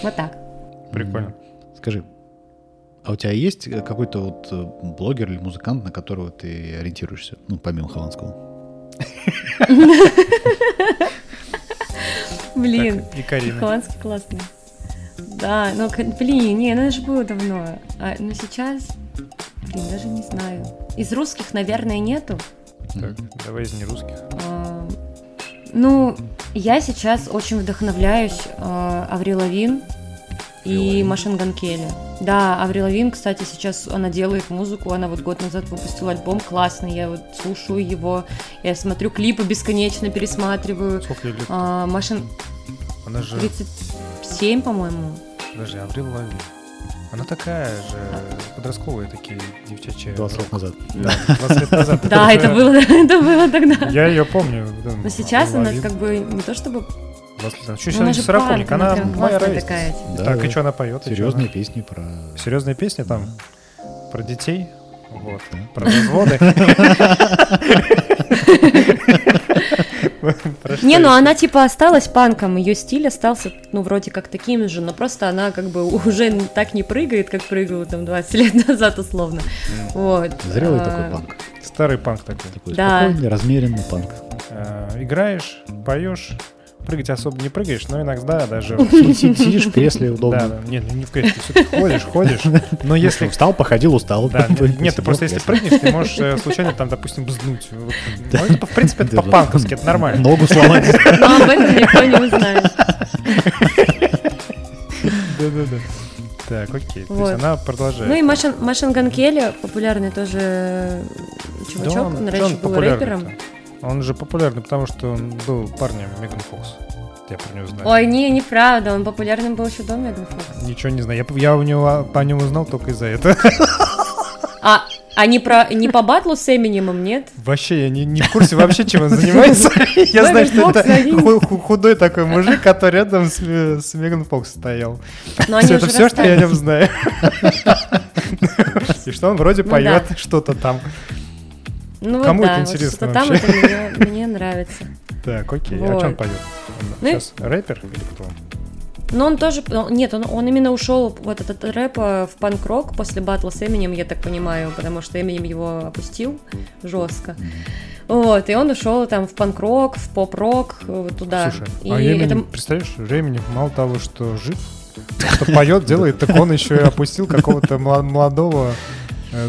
Вот так. Прикольно. Скажи, а у тебя есть э, какой-то вот э, блогер или музыкант, на которого ты ориентируешься? Ну, помимо Хованского. Блин. Хованский классный. Да, ну, блин, не, ну это же было давно. А, ну сейчас, блин, даже не знаю. Из русских, наверное, нету. Так, давай из нерусских. А, Ну, я сейчас очень вдохновляюсь а, Аврил Лавин и. Машин Ган Келли. Да, Аврил Лавин, кстати, сейчас она делает музыку, она вот год назад выпустила альбом классный, я вот слушаю его, я смотрю клипы бесконечно, пересматриваю. Сколько ей лет? А, Машин Она же... 37, по-моему. Подожди, Аврил Лавин. Она такая же, подростковая такие девчачьи. 20 лет назад. Да, 20 лет назад. Да, это было, это было тогда. Я ее помню. Но сейчас она как бы не то чтобы... 20 лет назад. Чё, ну, она сегодня же сороковник, панк, она моя ровесница. Так, и что она поет? Серьезные песни про... Серьезные песни там про детей, вот, про разводы. Что Не, ну она типа осталась панком, ее стиль остался, ну, вроде как таким же, но просто она как бы уже так не прыгает, как прыгала там 20 лет назад условно. Вот. Зрелый А, такой панк. Старый панк такой. Такой Да. спокойный, размеренный панк. Э, Играешь, поешь, прыгать особо не прыгаешь, но иногда даже... Си- си- Сидишь в кресле Да, удобно. да, нет, не в кресле, всё-таки ходишь, ходишь, но если... Ну, Встал, походил, устал. Да, нет, ты просто если прыгнешь, ты можешь э, случайно там, допустим, бзнуть. Ну, в принципе, это Да, по-панковски, это нормально. Ногу сломать. Но об этом никто не узнает. Да-да-да. Так, окей. То Вот. есть она продолжает. Ну и Машин, Машин Ган Келли, популярный тоже Да чувачок, он- он, чё раньше он был рэпером. Он же популярный, потому что он был парнем Меган Фокс. Я про него знаю. Ой, не, неправда, он популярным был еще до Меган Фокс. Ничего не знаю. Я, я у него по нему узнал только из-за этого. А, а не, про, не по батлу с Эминемом, нет? Вообще, я не, не в курсе вообще, чем он занимается. Я знаю, что это худой такой мужик, который рядом с, с Меган Фокс стоял. Это все, что я о нем знаю. И что он вроде Ну поет что-то там. Ну Кому вот это да, вот интересно что-то там это мне, мне нравится. Так, окей. А Вот. что он поет? Ну и- Сейчас рэпер или кто? он? Но он тоже, он- нет, он, он именно ушел вот этот рэп э, в панк-рок после батла с Эминем, я так понимаю, потому что Эминем его опустил жестко. Вот, и он ушел там в панк-рок, в поп-рок, э, вот туда. Слушай, и а Эминем, это... представляешь, Эминем мало того, что жив, что поет, делает, так он еще и опустил какого-то молодого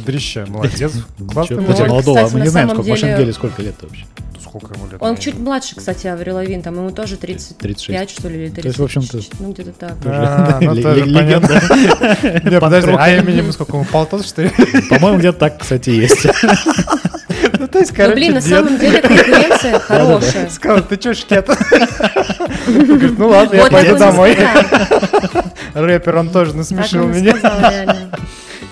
дрища. Молодец, классный мужик. молодого, мы не знаем, сколько Машин Гелли сколько лет вообще. сколько ему лет? Он чуть младше, кстати, Аврил Лавин, там ему тоже 35, 36. что ли, или 30. То есть, в общем-то, Ну, где-то так. Ну легенда. Не, подожди, а Эминем сколько ему, полтос, что ли? По-моему, где-то так, кстати, есть. Ну, то есть, Ну, короче, блин, на самом деле конкуренция хорошая. Сказал, ты чё, шкет? Говорит, ну ладно, я пойду домой. Рэпер, он тоже Так насмешил меня.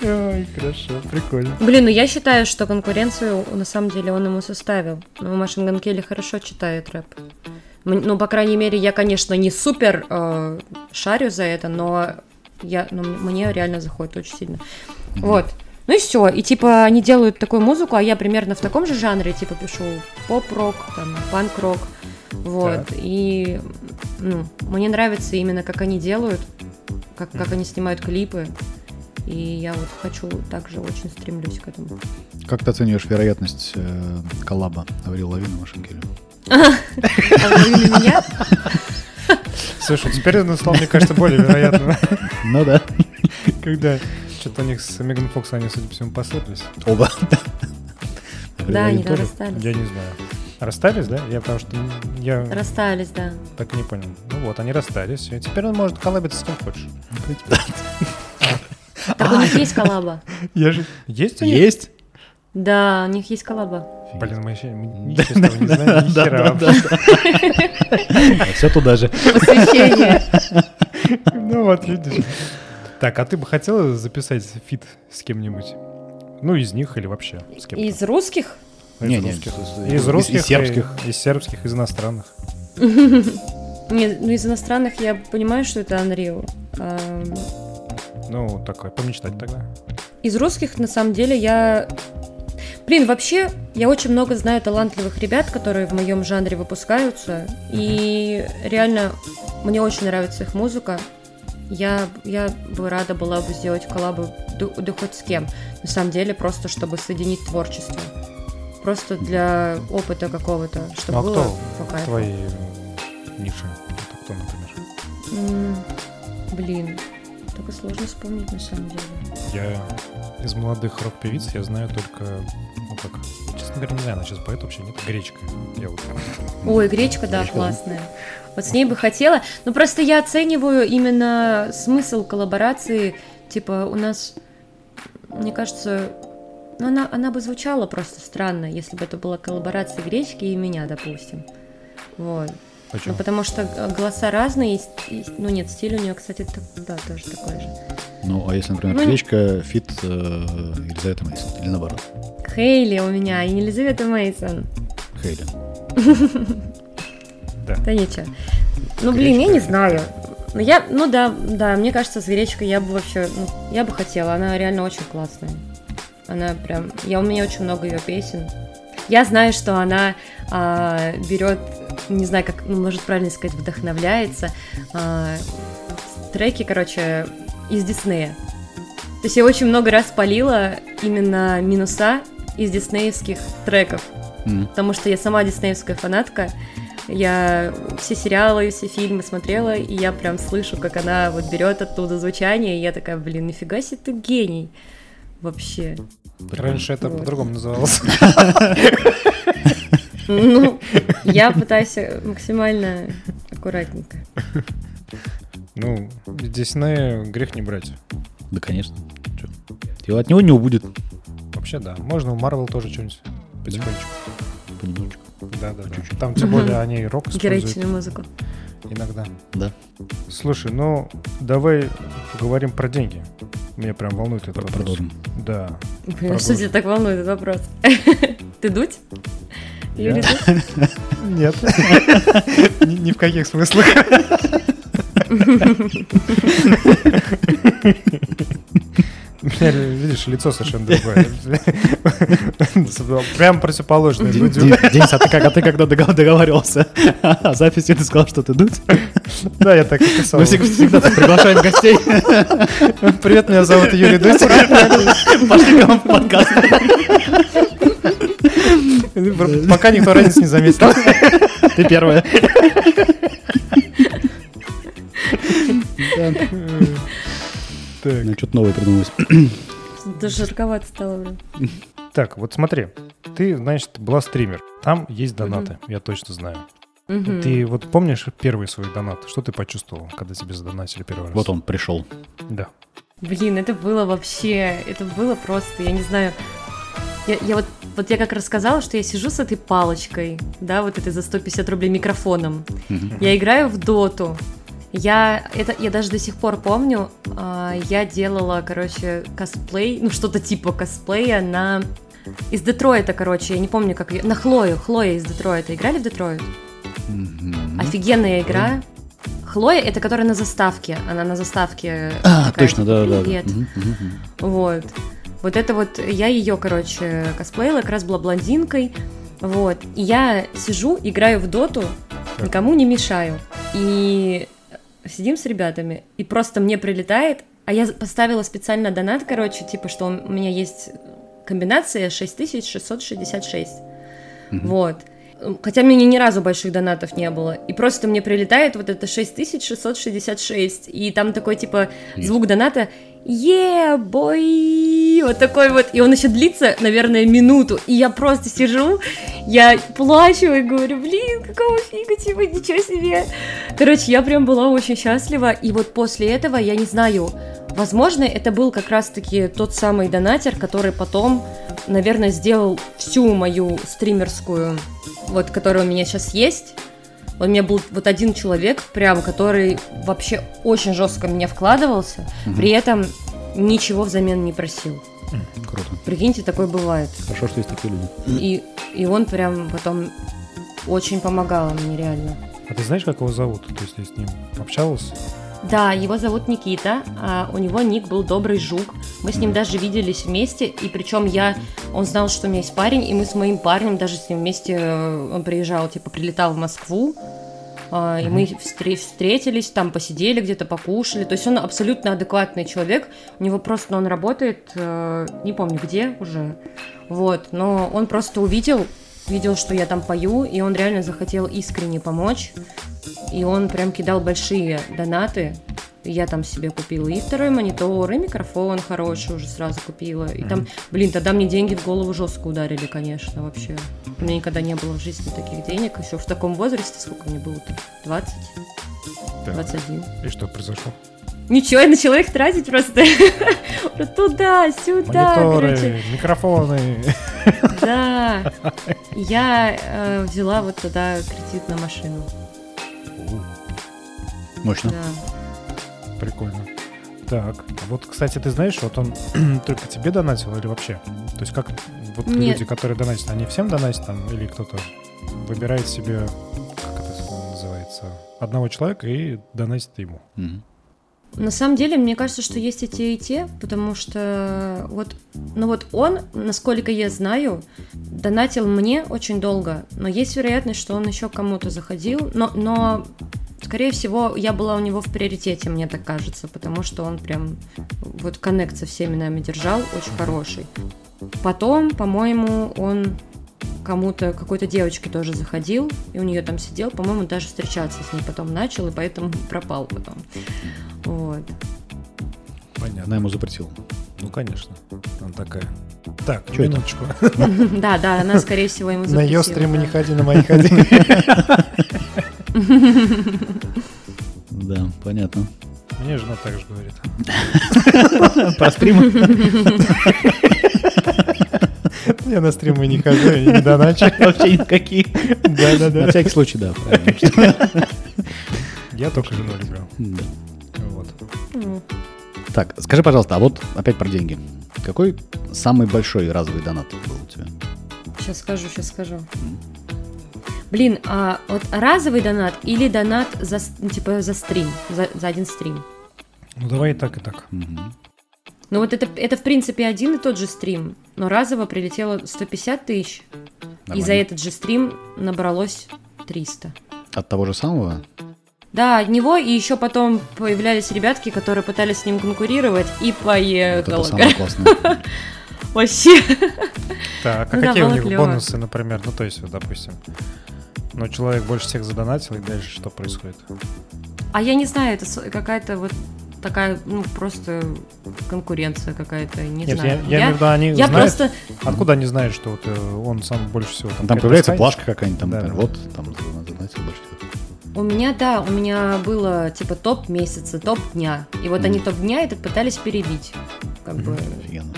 Ой, хорошо, прикольно. Блин, ну я считаю, что конкуренцию на самом деле он ему составил. Ну, Машин Келли хорошо читает рэп. Ну, по крайней мере, я, конечно, не супер э, шарю за это, но я, ну, мне реально заходит очень сильно. Вот. Ну и все. И типа они делают такую музыку, а я примерно в таком же жанре, типа пишу поп-рок, там, панк-рок. Вот. Так. И ну, мне нравится именно, как они делают, как, как они снимают клипы. И я вот хочу, также очень стремлюсь к этому. Как ты оцениваешь вероятность э, коллаба Аврил Лавин и Машин Келли? А вы на меня? Слушай, теперь это стало, мне кажется, более вероятно. Ну да. Когда что-то у них с Меган Фокс, они, судя по всему, посыпались. Оба. Да, они расстались. Я не знаю. Расстались, да? Я потому что я Расстались, да. так и не понял. Ну вот, они расстались, и теперь он может коллабиться с кем хочешь. Так у них есть коллаба. Я же... Есть у них? Есть? Да, у них есть коллаба. Блин, мы еще ничего не знаем, ни хера вообще. Все туда же. Посвящение. Ну вот, видишь. Так, а ты бы хотела записать фит с кем-нибудь? Ну, из них или вообще с кем-то? Из русских? Не, из не, русских. из- русских, из сербских. Из сербских, из иностранных. Не, ну из иностранных я понимаю, что это Unreal. Ну, такое, помечтать тогда. Из русских, на самом деле, я... Блин, вообще, я очень много знаю талантливых ребят, которые в моем жанре выпускаются, и реально мне очень нравится их музыка. Я, я бы рада была бы сделать коллабы да, да хоть с кем. На самом деле, просто чтобы соединить творчество. Просто для опыта какого-то, чтобы Ну, а было кто по кайфу. Твои ниши. Это кто, например? М, Блин, только сложно вспомнить на самом деле. Я из молодых рок-певиц я знаю только, ну как, честно говоря, не знаю, она сейчас поет вообще, нет, Гречка. Я вот Ой, гречка, да, Гречка, классная. Вот с ней бы хотела. Но просто я оцениваю именно смысл коллаборации. Типа, у нас, мне кажется, ну, она, она бы звучала просто странно, если бы это была коллаборация гречки и меня, допустим. Вот. Почему? Ну, потому что голоса разные, с- ну нет, стиль у нее, кстати, так- да, тоже такой же. Ну, а если, например, Ну, Гречка, фит э, Елизавета Мейсон или наоборот? Хейли у меня, и Елизавета Мейсон. Хейли. Да ничего. Ну, блин, я не знаю. Ну, я, ну да, да, мне кажется, с гречкой я бы вообще, ну, я бы хотела, она реально очень классная. Она прям, я, у меня очень много ее песен. Я знаю, что она а, берет, не знаю, как, ну, может правильно сказать, вдохновляется. а, треки, короче, из Диснея. То есть я очень много раз полила именно минуса из диснеевских треков М. потому что я сама диснеевская фанатка. Я все сериалы, все фильмы смотрела, и я прям слышу, как она вот берет оттуда звучание, и я такая, блин, нифига себе ты гений. Вообще. Раньше это Вот. по-другому называлось. Ну, я пытаюсь максимально аккуратненько. Ну, Диснея грех не брать. Да, конечно. Чё? И от него не убудет. Вообще, да. Можно у Марвел тоже что-нибудь потихонечку. Понемножечку. Да, да, да. Там тем более они рок используют Героичную музыку. Иногда. Да. Слушай, ну давай поговорим про деньги. Меня прям волнует этот вопрос. Продолжим. Да. Блин, а что тебя так волнует этот вопрос? Ты дуть? Юрий Дудь? Нет. Ни в каких смыслах. Меня, видишь, лицо совершенно другое. Прям противоположное. Денис, а ты, а когда догов- договаривался о записи, ты сказал, что ты дуть? Да, я так и писал. Мы всег- всегда приглашаем гостей. Привет, меня зовут Юрий Дудь. Пошли к нам в подкаст. Пока никто разницы не заметил. Ты первая. Так. Ну, что-то новое придумалось. Да жарковато стало, блин. Так, вот смотри, ты, значит, была стример. Там есть донаты, я точно знаю. Мгм. Ты вот помнишь первый свой донат? Что ты почувствовал, когда тебе задонатили первый раз? Вот он пришел. Да. Блин, это было вообще, это было просто, я не знаю. Я, я вот, вот я как рассказала, что я сижу с этой палочкой, да, вот этой за 150 рублей микрофоном. Мгм. Я играю в доту. Я, это, я даже до сих пор помню, а, я делала, короче, косплей, ну что-то типа косплея на... Из Детройта, короче, я не помню, как... На Хлою, Хлоя из Детройта. Играли в Детройт? Мгм. Офигенная игра. Хлоя — это которая на заставке. Она на заставке. А, такая, точно, да, да, да. «Привет». Мгм, мгм. Вот. Вот это вот, я ее, короче, косплеила, как раз была блондинкой. Вот. И я сижу, играю в доту, никому не мешаю. И сидим с ребятами, и просто мне прилетает, а я поставила специально донат, короче, типа, что у меня есть комбинация 6666. Мгм. Вот. Хотя мне ни разу больших донатов не было. И просто мне прилетает вот это 6666. И там такой, типа, звук доната е бой Вот такой вот. И он еще длится, наверное, минуту. И я просто сижу, я плачу и говорю, блин, какого фига, типа, ничего себе. Короче, я прям была очень счастлива. И вот после этого, я не знаю, возможно, это был как раз-таки тот самый донатер, который потом, наверное, сделал всю мою стримерскую, вот, которая у меня сейчас есть. У меня был вот один человек, прям, который вообще очень жестко в меня вкладывался, Мгм. при этом ничего взамен не просил. Круто. Прикиньте, такое бывает. Хорошо, что есть такие люди. И, и он прям потом очень помогал мне реально. А ты знаешь, как его зовут? То есть ты с ним общалась? Да, его зовут Никита, а у него ник был Добрый Жук. Мы с ним даже виделись вместе, и причем я, он знал, что у меня есть парень, и мы с моим парнем даже с ним вместе, э, он приезжал, типа, прилетал в Москву, а, и мы встре- встретились, там посидели где-то, покушали. То есть он абсолютно адекватный человек. У него просто, ну, он работает, э, не помню где уже, вот, но он просто увидел, видел, что я там пою, и он реально захотел искренне помочь. И он прям кидал большие донаты. Я там себе купила и второй монитор, и микрофон хороший уже сразу купила. И там, блин, тогда мне деньги в голову жестко ударили, конечно, вообще. У меня никогда не было в жизни таких денег. Еще в таком возрасте, сколько мне было-то? 20? Да. 21. И что произошло? Ничего, я начала их тратить просто. Туда, сюда, Мониторы, короче. микрофоны. Да. Я э, взяла вот тогда кредит на машину. Мощно. Да. Прикольно. Так, вот, кстати, ты знаешь, вот он только тебе донатил или вообще? То есть как вот Нет. люди, которые донатят, они всем донатят там или кто-то выбирает себе, как это называется, одного человека и донатит ему? Мгм. На самом деле, мне кажется, что есть и те, и те, потому что вот, ну вот он, насколько я знаю, донатил мне очень долго, но есть вероятность, что он еще кому-то заходил, но, но скорее всего, я была у него в приоритете, мне так кажется, потому что он прям вот коннект со всеми нами держал, очень хороший. Потом, по-моему, он кому-то, какой-то девочке тоже заходил, и у нее там сидел, по-моему, даже встречаться с ней потом начал, и поэтому пропал потом. Вот. Понятно. Она ему запретила. Ну, конечно. Она такая. Так, Чё это? минуточку. Да, да, она, скорее всего, ему На ее запретила, стримы не ходи, на мои ходи. Да, понятно. Мне жена так же говорит. Про стримы? Я на стримы не хожу, я не доначу. Вообще никакие. На Да-да-да. всякий случай, да. Я только жену люблю. Вот. Так, скажи, пожалуйста, а вот опять про деньги. Какой самый большой разовый донат был у тебя? Сейчас скажу, сейчас скажу. Блин, а вот разовый донат или донат за, типа, за стрим, за, за один стрим? Ну, давай и так, и так. Мгм. Ну вот это, это, в принципе, один и тот же стрим, но разово прилетело 150 тысяч, и Нормально. за этот же стрим набралось 300. От того же самого? Да, от него, и еще потом появлялись ребятки, которые пытались с ним конкурировать, и Вот поехало. это самое классное. Вообще. Так, а Ну да, какие у них бонусы, например? Ну, то есть, вот, допустим, ну, человек больше всех задонатил, и дальше что происходит? А я не знаю, это какая-то вот такая, ну, просто конкуренция какая-то, не Нет, знаю. я, я в виду, они я знают, просто... откуда они знают, что вот э, он сам больше всего там, Там появляется скай- плашка какая-нибудь, там, Да, например, да. вот, там, знать больше всего. У меня, да, у меня было типа топ месяца, топ дня. И вот Мгм. они топ дня это пытались перебить. Как бы, Офигенно.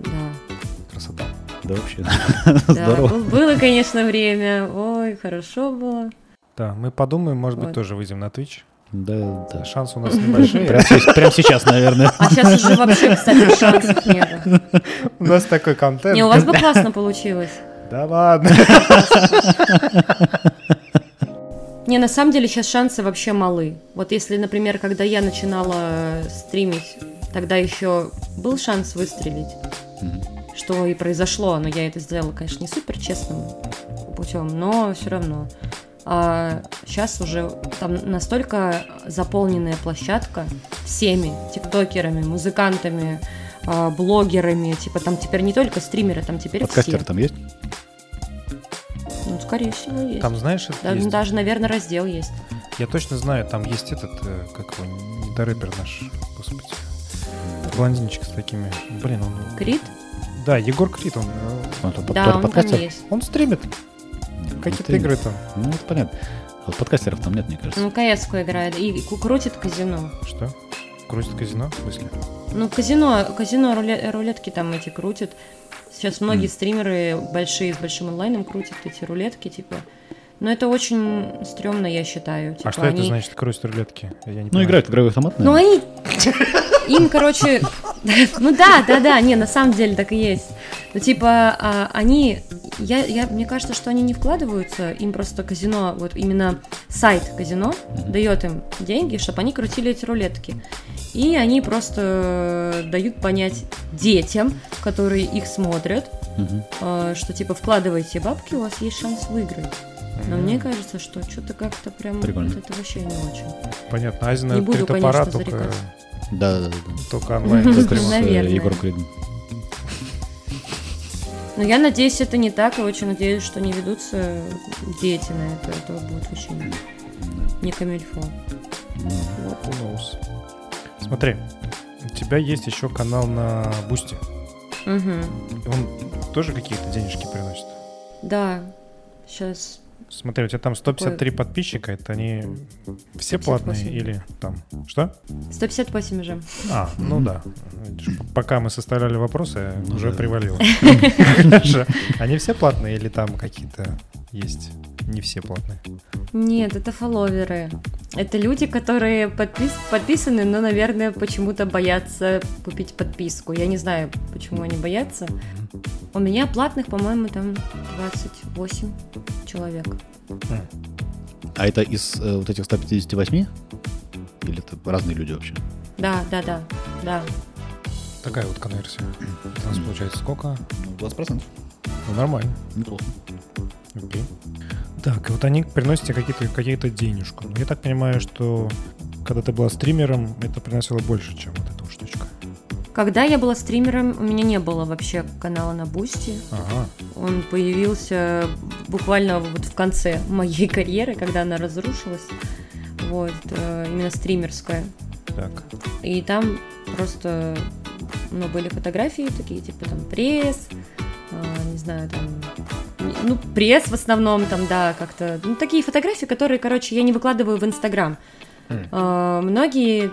да. Красота. Да, вообще. Да, Здорово. был- было, конечно, время. Ой, хорошо было. Да, мы подумаем, может быть, Вот. тоже выйдем на Twitch. Да, да. Шансы у нас небольшие. Прям сейчас- наверное. А сейчас уже вообще, кстати, шансов нет. У нас такой контент. Не, у вас бы классно получилось. Да ладно. Не, на самом деле сейчас шансы вообще малы. Вот если, например, когда я начинала стримить, тогда еще был шанс выстрелить, Мгм. что и произошло, но я это сделала, конечно, не супер честным путем, но все равно. А сейчас уже там настолько заполненная площадка всеми тиктокерами, музыкантами, а, блогерами, типа там теперь не только стримеры, там теперь Подкастер все. там есть? Ну, скорее всего, есть. Там, знаешь, это Да, есть? Даже, наверное, раздел есть. Я точно знаю, там есть этот, э, как его, недорэпер наш, господи. Блондинчик с такими. Блин, он... Крит? Да, Егор Крит, он, э, Он Да, он там подкастер? есть. он стримит какие-то игры там. Ну, это понятно. А вот подкастеров там нет, мне кажется. Ну, КС играет. И крутит казино. Что? Крутит казино, в смысле? Ну, казино, казино руле- рулетки там эти крутят. Сейчас многие Мгм. стримеры большие с большим онлайном крутят эти рулетки, типа. Но это очень стрёмно, я считаю. Типа, а что это они- значит, крутит рулетки? Я не Ну, понимаю. играют в игровой автомат, Ну, они... Им, короче... Ну да, да, да, не, на самом деле так и есть. Ну, типа, а, они... Я, я, мне кажется, что они не вкладываются, им просто казино, вот именно сайт казино дает им деньги, чтобы они крутили эти рулетки. И они просто дают понять детям, которые их смотрят, э, что типа вкладывайте бабки, у вас есть шанс выиграть. Но мне кажется, что что-то как-то прям Прикольно. вот это вообще не очень. Понятно, Азина Не буду, топора, конечно, только, зарекаться. Да, да, да. только онлайн. Только с, Наверное. Егором Кридом. Но я надеюсь, это не так, и очень надеюсь, что не ведутся дети на это. Это будет очень не камильфо. Вот, who. Смотри, у тебя есть еще канал на Boosty. Мгм. Он тоже какие-то денежки приносит? Да, сейчас Смотри, у тебя там 153 подписчика, это они все 158. платные или там? Что? 158 уже. А, ну да. Пока мы составляли вопросы, Ну уже да. привалило. Они все платные или там какие-то есть не все платные? Нет, это фолловеры. Это люди, которые подпис- подписаны, но, наверное, почему-то боятся купить подписку. Я не знаю, почему они боятся. У меня платных, по-моему, там 28 человек. А это из э, вот этих 158? Или это разные люди вообще? Да, да, да, да. Такая вот конверсия. У нас получается сколько? Ну, 20%. Ну, нормально. Неплохо. Окей. Так, и вот они приносят тебе какие-то какие денежку. Я так понимаю, что когда ты была стримером, это приносило больше, чем вот эта штучка. Когда я была стримером, у меня не было вообще канала на Boosty. Ага. Он появился буквально вот в конце моей карьеры, когда она разрушилась. Вот, э, именно стримерская. Так. И там просто, ну, были фотографии такие, типа там пресс, а, не знаю, там, ну, пресс в основном, там, да, как-то, ну, такие фотографии, которые, короче, я не выкладываю в Инстаграм. А, Многие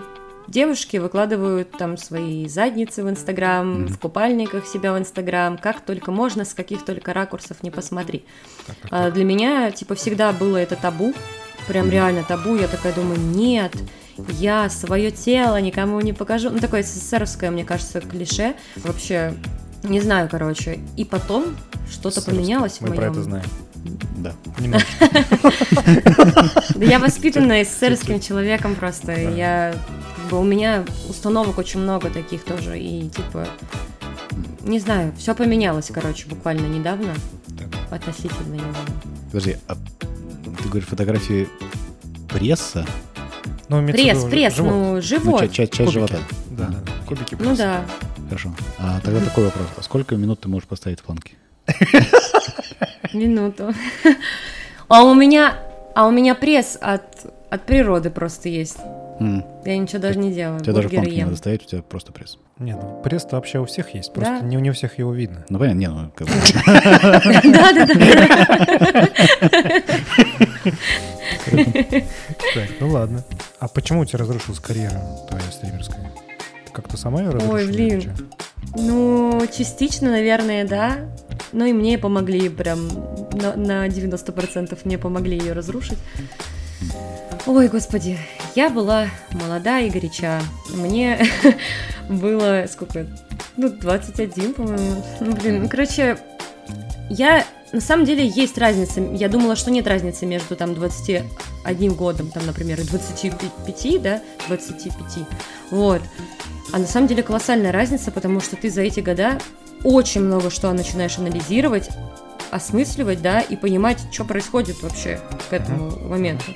девушки выкладывают там свои задницы в Инстаграм, Мгм. в купальниках себя в Инстаграм, как только можно, с каких только ракурсов не посмотри. Так, так, А так. Для меня, типа, всегда было это табу, прям реально табу. Я такая думаю, нет, я свое тело никому не покажу. Ну, такое СССРовское, мне кажется, клише. Вообще, не знаю, короче. И потом что-то поменялось в Мы моем... про это знаем. Да. Я воспитанная СССРским человеком просто. Я, у меня установок очень много таких тоже. И, типа, не знаю, все поменялось, короче, буквально недавно. Относительно недавно. Подожди, а ты говоришь фотографии пресса? Ну, Пресс, пресс, живот. ну, Ну, живот. часть, часть, часть живота. Да. Кубики Ну пресса. да. Хорошо. А тогда такой вопрос. А сколько минут ты можешь поставить в планке? Минуту. А у меня, а у меня пресс от, от природы просто есть. Я ничего даже не делаю. Тебя даже планки не надо стоять, у тебя просто пресс. Нет, ну, пресс-то вообще у всех есть, просто Да. не, не у всех его видно. Ну, понятно, не, ну, как бы... Да-да-да. Так, ну ладно. А почему у тебя разрушилась карьера твоя стримерская? Как-то сама ее разрушила? или блин. Ну, частично, наверное, да. Ну и мне помогли прям на, на 90% мне помогли ее разрушить. Ой, господи, я была молода и горяча. Мне было сколько? Ну, 21, по-моему. Ну, блин, ну, короче, я... На самом деле есть разница. Я думала, что нет разницы между там 21 годом, там, например, и 25, да, 25. Вот. А на самом деле колоссальная разница, потому что ты за эти года очень много что начинаешь анализировать, осмысливать, да, и понимать, что происходит вообще к этому моменту.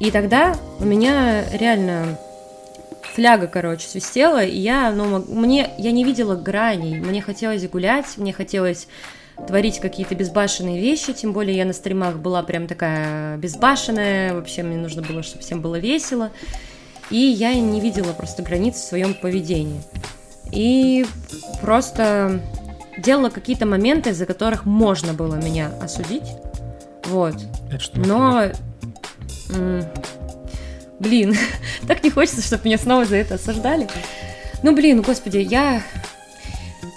И тогда у меня реально фляга, короче, свистела, и я, ну, мне, я не видела граней, мне хотелось гулять, мне хотелось творить какие-то безбашенные вещи, тем более я на стримах была прям такая безбашенная, вообще мне нужно было, чтобы всем было весело, и я не видела просто границ в своем поведении. И просто делала какие-то моменты, за которых можно было меня осудить, вот, Это что, но... Блин, так не хочется, чтобы меня снова за это осаждали. Ну, блин, господи, я...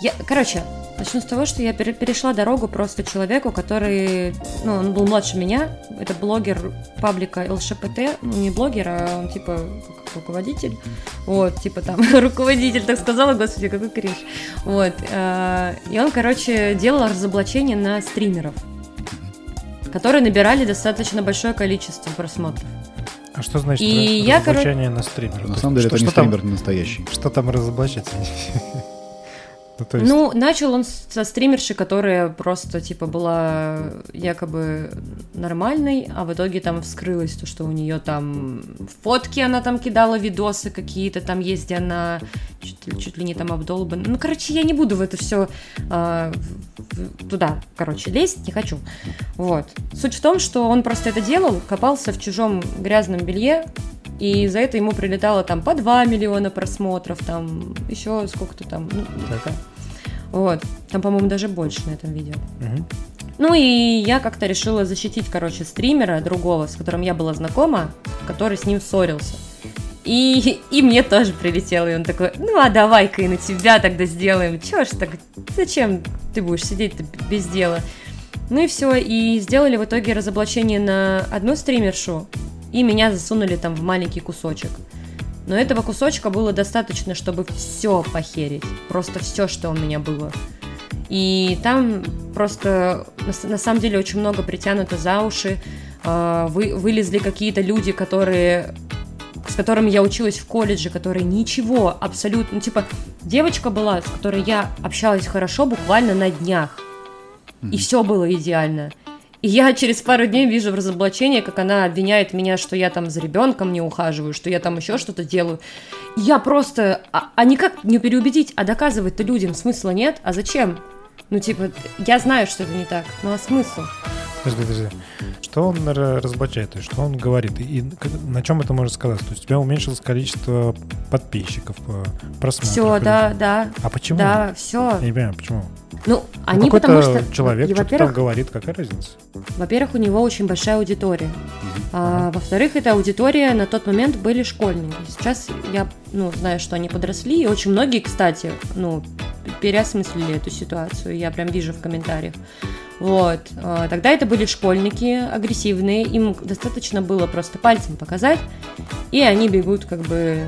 я... Короче, начну с того, что я пере- перешла дорогу просто человеку, который... Ну, он был младше меня. Это блогер паблика ЛШПТ. Ну, не блогер, а он типа руководитель. Вот, типа там руководитель, так сказала, господи, какой кринж. Вот. э, И он, короче, делал разоблачение на стримеров которые набирали достаточно большое количество просмотров. А что значит И ra- я, разоблачение на стримера? То На самом деле что- это не что там- стример настоящий. Что там разоблачать? Ну, то есть, Ну, начал он со стримерши, которая просто, типа, была якобы нормальной, а в итоге там вскрылось то, что у нее там фотки она там кидала, видосы какие-то там есть, где она чуть, чуть ли не там обдолбана. Ну, короче, я не буду в это все туда, короче, лезть, не хочу. Вот. Суть в том, что он просто это делал, копался в чужом грязном белье, и за это ему прилетало там по 2 миллиона просмотров, там еще сколько-то там. ну, Так. вот. Там, по-моему, даже больше на этом видео. мгм. Ну и я как-то решила защитить, короче, стримера другого, с которым я была знакома, который с ним ссорился. И, и мне тоже прилетело, и он такой, ну а давай-ка и на тебя тогда сделаем. Чего ж так, зачем ты будешь сидеть-то без дела? Ну и все, и сделали в итоге разоблачение на одну стримершу, и меня засунули там в маленький кусочек. Но этого кусочка было достаточно, чтобы все похерить. Просто все, что у меня было. И там просто на, самом деле очень много притянуто за уши. А, вы, вылезли какие-то люди, которые с которыми я училась в колледже, которые ничего абсолютно, ну, типа, девочка была, с которой я общалась хорошо буквально на днях, и все было идеально. И я через пару дней вижу в разоблачении, как она обвиняет меня, что я там за ребенком не ухаживаю, что я там еще что-то делаю. Я просто... А, а никак не переубедить, а доказывать-то людям смысла нет. А зачем? Ну, типа, я знаю, что это не так, ну а смысл? Подожди, подожди. Что он ра- разоблачает? То есть, что он говорит? И на чем это может сказать? То есть, у тебя уменьшилось количество подписчиков, э, просмотров? Все, да, да, А почему? да, все. Я не понимаю, почему? Ну, Ну, они какой-то потому что... человек что-то там говорит, какая разница? Во-первых, у него очень большая аудитория. А, во-вторых, эта аудитория на тот момент были школьники. Сейчас я ну, знаю, что они подросли, и очень многие, кстати, ну, переосмыслили эту ситуацию. Я прям вижу в комментариях. Вот. А, Тогда это были школьники агрессивные, им достаточно было просто пальцем показать, и они бегут как бы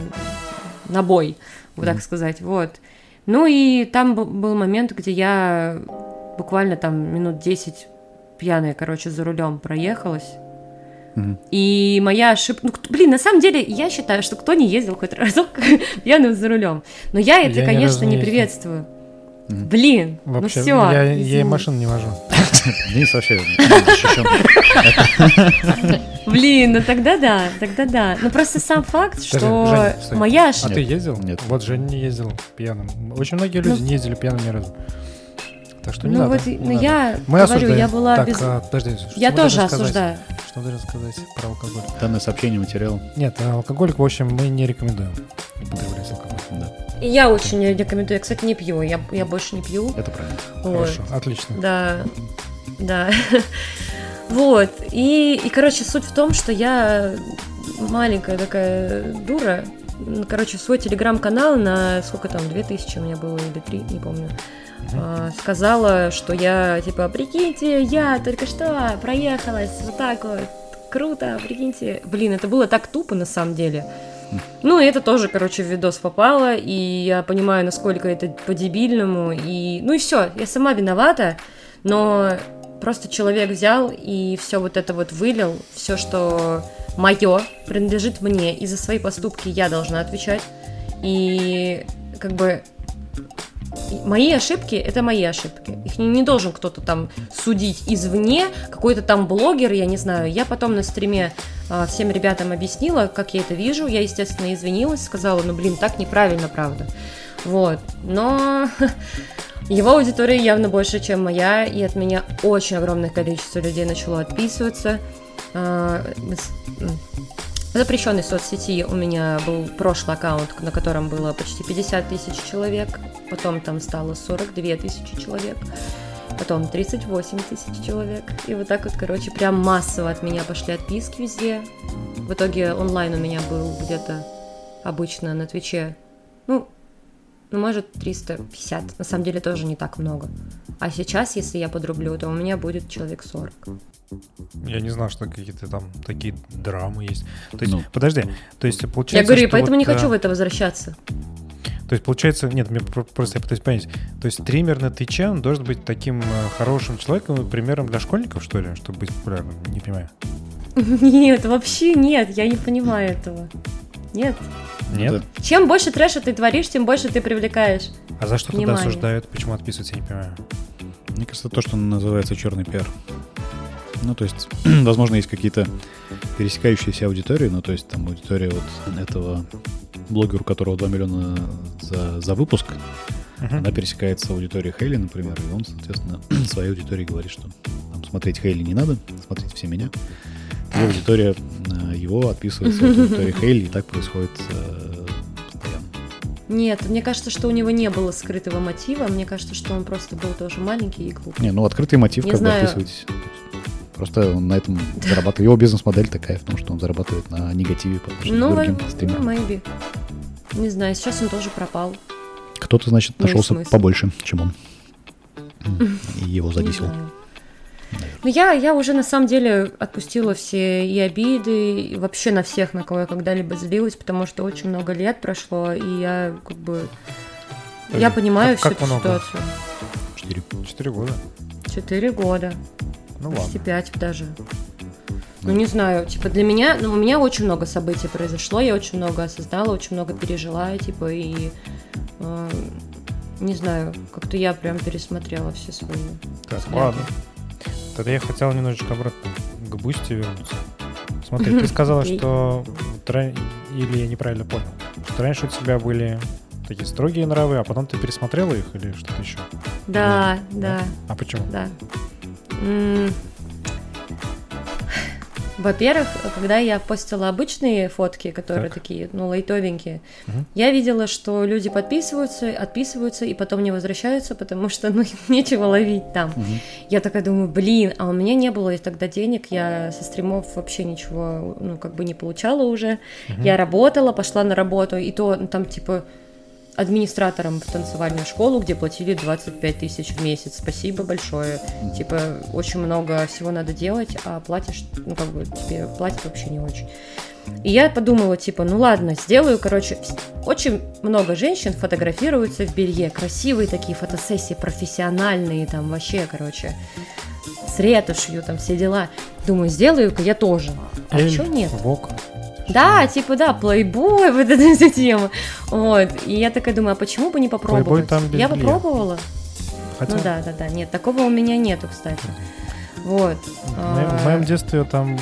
на бой, вот так сказать. Вот. Ну и там был момент, где я буквально там минут 10 пьяная, короче, за рулем проехалась. И моя ошибка... Ну, блин, на самом деле, я считаю, что кто не ездил хоть разок пьяным за рулем. Но я это, Я конечно, не не ездил. приветствую. Мгм. Блин, Вообще, ну все. я, я и машин не вожу. Денис вообще. Блин, ну тогда да, тогда да. Ну просто сам факт, что моя А ошибка... ты ездил? Нет. Вот Женя не ездил пьяным. Очень многие люди Ну. не ездили пьяным ни разу. Так что не Ну надо. вот, не ну надо. я Мы говорю, осуждаем. я была так, без... а, подожди, Я тоже осуждаю. Что должен сказать про алкоголь? Данное сообщение, материал. Нет, а алкоголь, в общем, мы не рекомендуем употреблять алкоголь. Да, И я очень не рекомендую. Я, кстати, не пью. Я, я больше не пью. это правильно. Вот. Хорошо, отлично. Да, да. Вот. И, и, короче, суть в том, что я маленькая такая дура. Короче, свой телеграм-канал на сколько там, 2000 у меня было или 3, не помню. а, сказала, что я, типа, прикиньте, я только что проехалась вот так вот, круто, прикиньте. Блин, это было так тупо на самом деле. Ну, и это тоже, короче, в видос попало, и я понимаю, насколько это по-дебильному, и... Ну и все, я сама виновата, но просто человек взял и все вот это вот вылил, все, что мое, принадлежит мне, и за свои поступки я должна отвечать. И как бы мои ошибки это мои ошибки. Их не, не должен кто-то там судить извне, какой-то там блогер, я не знаю. Я потом на стриме а, всем ребятам объяснила, как я это вижу. Я, естественно, извинилась, сказала, ну блин, так неправильно, правда. Вот. Но его аудитория явно больше, чем моя, и от меня очень огромное количество людей начало отписываться. А, запрещенной соцсети у меня был прошлый аккаунт, на котором было почти 50 тысяч человек, потом там стало 42 тысячи человек, потом 38 тысяч человек, и вот так вот, короче, прям массово от меня пошли отписки везде. В итоге онлайн у меня был где-то обычно на Твиче, ну, ну, может, 350. На самом деле тоже не так много. А сейчас, если я подрублю, то у меня будет человек 40. Я не знал, что какие-то там такие драмы есть. То есть, Ну. подожди, то есть получается... Я говорю, что поэтому вот, не хочу в это возвращаться. То есть получается, нет, мне про- просто я пытаюсь понять. То есть стример на Твиче, он должен быть таким э, хорошим человеком, и примером для школьников, что ли, чтобы быть популярным? Не понимаю. Нет, вообще нет, я не понимаю этого. Нет. Нет? Это- Чем больше трэша ты творишь, тем больше ты привлекаешь. А за что тогда Внимание. осуждают? Почему отписываются, я не понимаю. Мне кажется, то, что называется черный пиар. Ну, то есть, возможно, есть какие-то пересекающиеся аудитории, ну, то есть там аудитория вот этого блогера, у которого 2 миллиона за, за выпуск, Мгм. она пересекается с аудиторией Хейли, например, и он, соответственно, своей аудитории говорит, что там, смотреть Хейли не надо, смотрите все меня. И аудитория э, его отписывается от аудитории Хейли, и так происходит э, постоянно. Нет, мне кажется, что у него не было скрытого мотива. Мне кажется, что он просто был тоже маленький и глупый. Не, ну открытый мотив, Не как бы знаю. описывайтесь. Просто он на этом зарабатывает. Его бизнес-модель такая в том, что он зарабатывает на негативе по отношению Ну, к другим ну, стримерам. maybe. Не знаю, сейчас он тоже пропал. Кто-то, значит, Ну нашелся побольше, чем он. И его Не зависел. знаю. Ну, я, я уже на самом деле отпустила все и обиды, и вообще на всех, на кого я когда-либо злилась, потому что очень много лет прошло, и я как бы... Я Подожди, понимаю как- всю как эту много? ситуацию. Четыре. Четыре года. Четыре года, Ну почти ладно. пять даже. Ну, не знаю, типа, для меня, ну, у меня очень много событий произошло, я очень много осознала, очень много пережила, типа, и, э, не знаю, как-то я прям пересмотрела все свои Так, взгляды. ладно. Тогда я хотел немножечко обратно к Boosty вернуться. Смотри, ты сказала, что или я неправильно понял, что раньше у тебя были такие строгие нравы, а потом ты пересмотрела их или что-то еще? Да, да. А почему? Да. Во-первых, когда я постила обычные фотки, которые Так. такие, ну, лайтовенькие, Мгм. я видела, что люди подписываются, отписываются и потом не возвращаются, потому что, ну, нечего ловить там. Мгм. Я такая думаю, блин, а у меня не было тогда денег, я со стримов вообще ничего, ну, как бы не получала уже. Мгм. Я работала, пошла на работу, и то ну, там, типа, администратором в танцевальную школу, где платили 25 тысяч в месяц. Спасибо большое. Мгм. Типа, очень много всего надо делать, а платишь, ну, как бы, тебе платят вообще не очень. И я подумала, типа, ну ладно, сделаю, короче, очень много женщин фотографируются в белье, красивые такие фотосессии, профессиональные, там, вообще, короче, с ретушью, там, все дела. Думаю, сделаю-ка я тоже. А Эль, чё нет? Вок. Да, типа, да, плейбой, вот эта вся тема. Вот. И я такая думаю, а почему бы не попробовать? Playboy там без я попробовала. Хотя, Ну да, да, да. Нет, такого у меня нету, кстати. Вот. в моем- в А, моем детстве там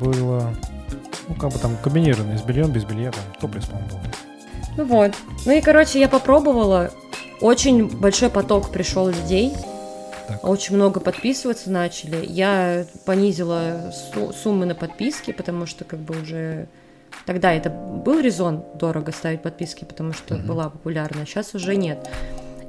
было, ну, как бы там комбинированное, с бельем, без белья, там, топлес, по-моему, был. Ну вот. Ну и, короче, я попробовала. очень большой поток пришел людей, Так. очень много подписываться начали. Я понизила су- суммы на подписки, потому что как бы уже тогда это был резон дорого ставить подписки, потому что Мгм. была популярна, сейчас уже нет.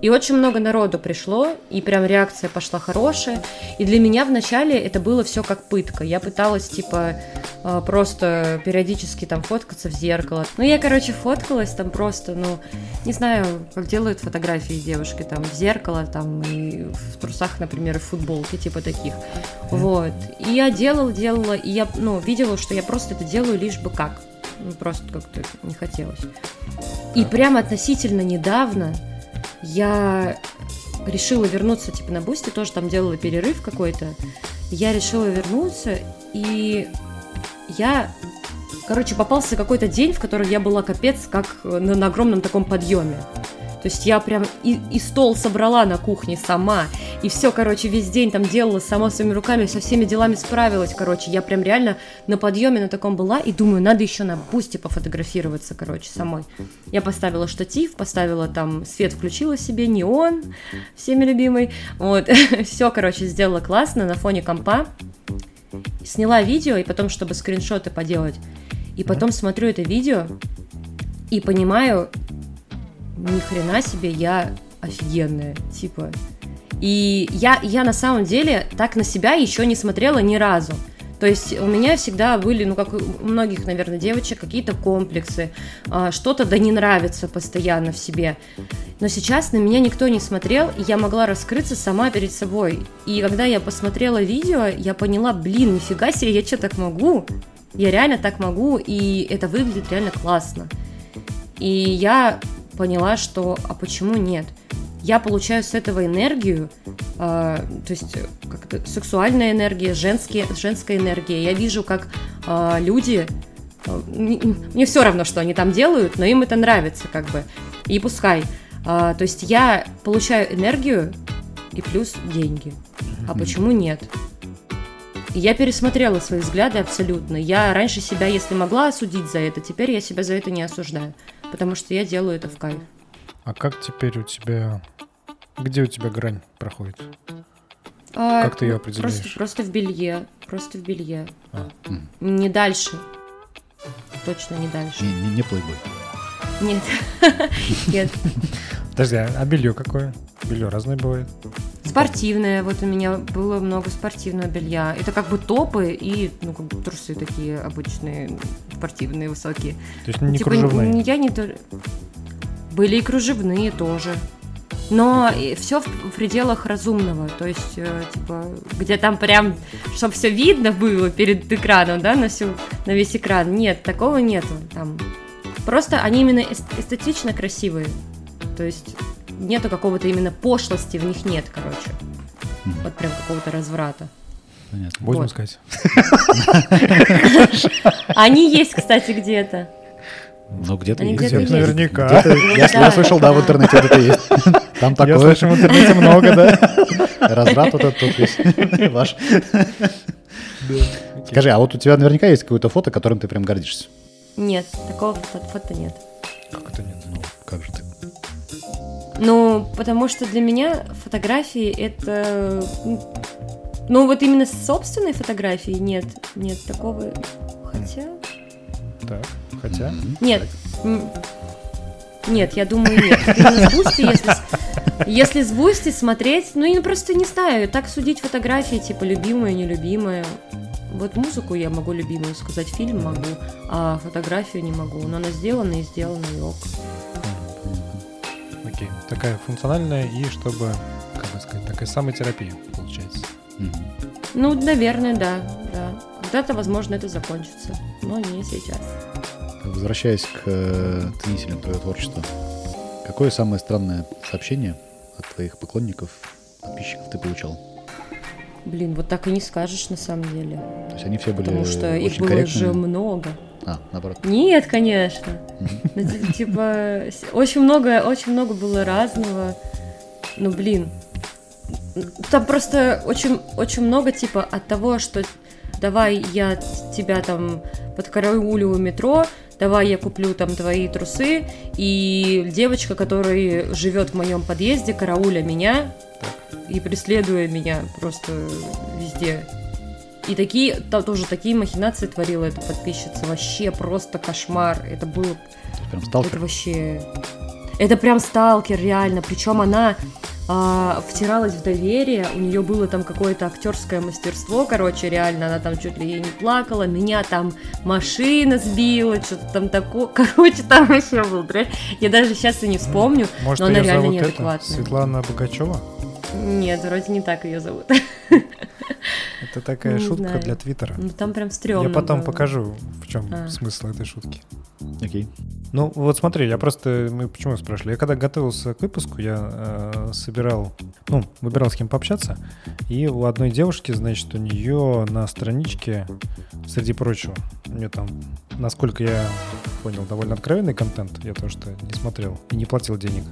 И очень много народу пришло, и прям реакция пошла хорошая. И для меня вначале это было все как пытка. Я пыталась, типа, э, просто периодически там фоткаться в зеркало. Ну, я, короче, фоткалась там просто, ну, не знаю, как делают фотографии девушки, там, в зеркало, там, и в трусах, например, и в футболке, типа таких. Вот. И я делала, делала, и я, ну, видела, что я просто это делаю лишь бы как. Ну, просто как-то не хотелось. И прямо относительно недавно я решила вернуться, типа, на Boosty, тоже там делала перерыв какой-то. Я решила вернуться, и я... Короче, попался какой-то день, в который я была капец, как на, на огромном таком подъеме. То есть я прям и, и стол собрала на кухне сама, и все, короче, весь день там делала сама своими руками, со всеми делами справилась, короче. Я прям реально на подъеме на таком была, и думаю, надо еще на бусте пофотографироваться, короче, самой. Я поставила штатив, поставила там, свет включила себе, неон, всеми любимый. Вот, все, короче, сделала классно на фоне компа. Сняла видео, и потом, чтобы скриншоты поделать. И потом смотрю это видео и понимаю, ни хрена себе, я офигенная, типа. И я, я на самом деле так на себя еще не смотрела ни разу. То есть у меня всегда были, ну как у многих, наверное, девочек, какие-то комплексы, а, что-то да не нравится постоянно в себе. Но сейчас на меня никто не смотрел, и я могла раскрыться сама перед собой. И когда я посмотрела видео, я поняла, блин, нифига себе, я что так могу? Я реально так могу, и это выглядит реально классно. И я поняла, что а почему нет? Я получаю с этого энергию, э, то есть э, как это, сексуальная энергия, женские, женская энергия. Я вижу, как э, люди, э, мне все равно, что они там делают, но им это нравится, как бы. И пускай. А, то есть я получаю энергию и плюс деньги. А почему нет? И я пересмотрела свои взгляды абсолютно. Я раньше себя, если могла осудить за это, теперь я себя за это не осуждаю. Потому что я делаю это в кайф. А как теперь у тебя... Где у тебя грань проходит? А, Как ты её ну, определяешь? Просто, просто в белье. Просто в белье. А. Не дальше. Точно не дальше. Не, не, не плейбой. Нет. Нет. Подожди, а а белье какое? Белье разное бывает. Спортивное. Вот у меня было много спортивного белья. Это как бы топы и ну, как бы трусы такие обычные, спортивные, высокие. То есть не Типа, кружевные. Я не... Были и кружевные тоже. Но все в пределах разумного, то есть, э, типа, где там прям, чтобы все видно было перед экраном, да, на, всю, на весь экран. Нет, такого нету там. Просто они именно эс- эстетично красивые. То есть нету какого-то именно пошлости, в них нет, короче. Мгм. Вот прям какого-то разврата. Понятно. Будем вот. сказать. Они есть, кстати, где-то. Ну, где-то Они есть. есть. Наверняка. Где-то- Я, Да. я слышал, да, в интернете где-то есть. Там Я такое. слышу, в интернете много, да? Разврат вот этот тут весь ваш. Скажи, а вот у тебя наверняка есть какое-то фото, которым ты прям гордишься? Нет, такого фото нет. Как это нет? Ну, как же ты? Ну, потому что для меня фотографии это... ну, Ну, вот именно собственной фотографии нет. Нет такого... Хотя... Так, хотя... Нет. Нет, я думаю, нет. С Boosty, если, с- если с Boosty смотреть, ну, я просто не знаю, так судить фотографии, типа, любимая, нелюбимая. Вот музыку я могу любимую сказать, фильм могу, а фотографию не могу. Но она сделана и сделана, и ок. Окей. Такая функциональная и чтобы, как бы сказать, такая самотерапия получается. Ну, наверное, да, да. Когда-то, возможно, это закончится, но не сейчас. Возвращаясь к э, ценителям твоего творчества, какое самое странное сообщение от твоих поклонников, подписчиков ты получал? Блин, вот так и не скажешь на самом деле. То есть они все были Потому что их было корректные? же много. А, наоборот. Нет, конечно. Ну, ти- Типа, очень много, очень много было разного. Ну, блин. Там просто очень, очень много, типа, от того, что давай я тебя там подкараулю у метро, давай я куплю там твои трусы, и девочка, которая живет в моем подъезде, карауля меня и преследуя меня просто везде. И такие, та, тоже такие махинации творила эта подписчица. Вообще просто кошмар. Это было... Прям сталкер. Это вообще... Это прям сталкер, реально. Причем она а, втиралась в доверие, у нее было там какое-то актерское мастерство, короче, реально, она там чуть ли не плакала, меня там машина сбила, что-то там такое, короче, там вообще был. Я даже сейчас и не вспомню, Может, но она реально зовут это, неадекватная. Светлана Богачева? Нет, вроде не так ее зовут. Это такая Не шутка знаю. для Твиттера. Ну там прям стрёмно Я потом было. покажу, в чем А. смысл этой шутки. Окей. Ну, вот смотри, я просто... Мы почему спрашивали? Я когда готовился к выпуску, я э, собирал... Ну, выбирал с кем пообщаться. И у одной девушки, значит, у нее на страничке, среди прочего, у нее там, насколько я понял, довольно откровенный контент. Я то, что не смотрел и не платил денег.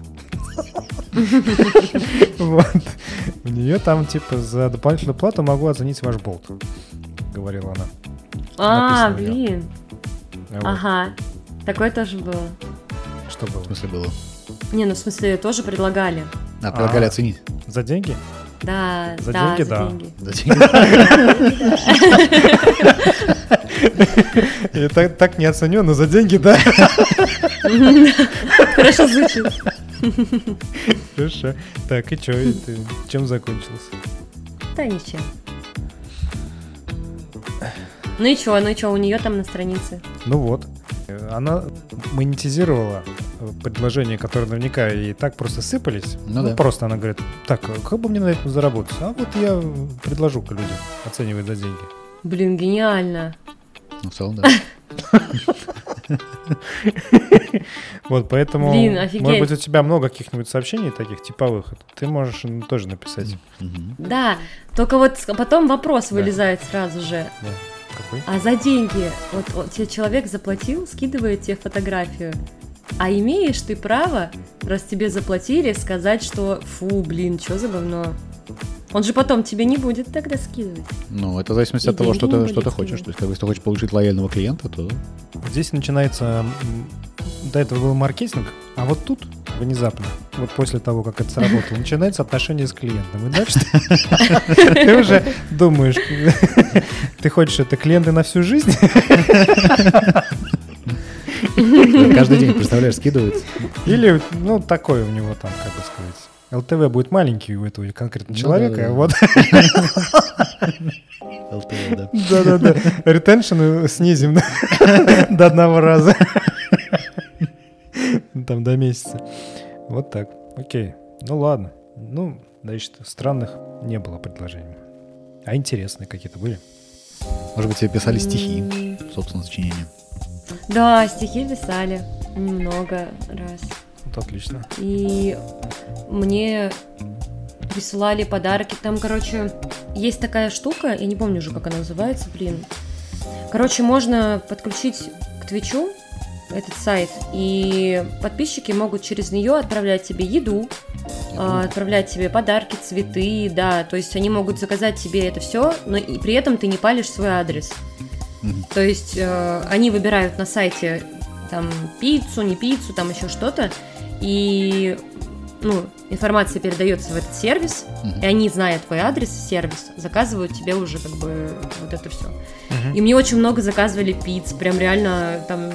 Вот. У нее там, типа, за дополнительную плату могу оценить ваш болт, говорила она. А, блин, Вот. ага. Такое тоже было. Что В было? смысле было? Не, ну в смысле тоже предлагали. А, предлагали А. оценить. За деньги? Да, За да, деньги, за да. деньги. За деньги. Я так, так не оценю, но за деньги, да. Хорошо звучит. Хорошо. Так, и что, чем закончился? Да ничем. Ну и чё, ну и чё, у нее там на странице? Ну вот. Э, Она монетизировала э, предложения, которые наверняка и так просто сыпались. Ну да. Просто она говорит, так, а как бы мне на этом заработать? А вот я предложу-ка людям, оценивать за деньги. Блин, гениально. Ну, в целом, да. Вот, поэтому, Блин, может быть, у тебя много каких-нибудь сообщений таких типовых. Ты можешь м, тоже написать. Да, только вот потом вопрос вылезает сразу же. Какой? А за деньги, вот, вот тебе человек заплатил, скидывает тебе фотографию, а имеешь ты право, раз тебе заплатили, сказать, что фу, блин, что за говно? Он же потом тебе не будет тогда скидывать. Ну, это в зависимости И от того, что ты, что ты хочешь. То есть, как бы, если ты хочешь получить лояльного клиента, то Здесь начинается... До этого был маркетинг, а вот тут внезапно, вот после того, как это сработало, начинается отношение с клиентом. И дальше ты- уже думаешь, ты хочешь это клиенты на всю жизнь? каждый день, представляешь, скидывается. Или, ну, такой у него там, как бы сказать, ЛТВ будет маленький у этого конкретного Ну человека, да, да. вот, да. да-да-да, ретеншн снизим до одного раза. Там до месяца. Вот так. Окей. Ну ладно. Ну, значит, странных не было предложений. А интересные какие-то были? Может быть, тебе писали стихи, собственно, сочинения. Да, стихи писали много раз. Отлично. И мне присылали подарки. Там, короче, есть такая штука, я не помню уже, как она называется, блин. Короче, можно подключить к Твичу этот сайт, и подписчики могут через нее отправлять тебе еду, а, отправлять тебе подарки, цветы, да, то есть они могут заказать тебе это все, но и при этом ты не палишь свой адрес. То есть э, они выбирают на сайте там пиццу, не пиццу, там еще что-то, и ну, информация передается в этот сервис, Мгм. и они, зная твой адрес, сервис, заказывают тебе уже как бы вот это все. Мгм. И мне очень много заказывали пиц, прям реально там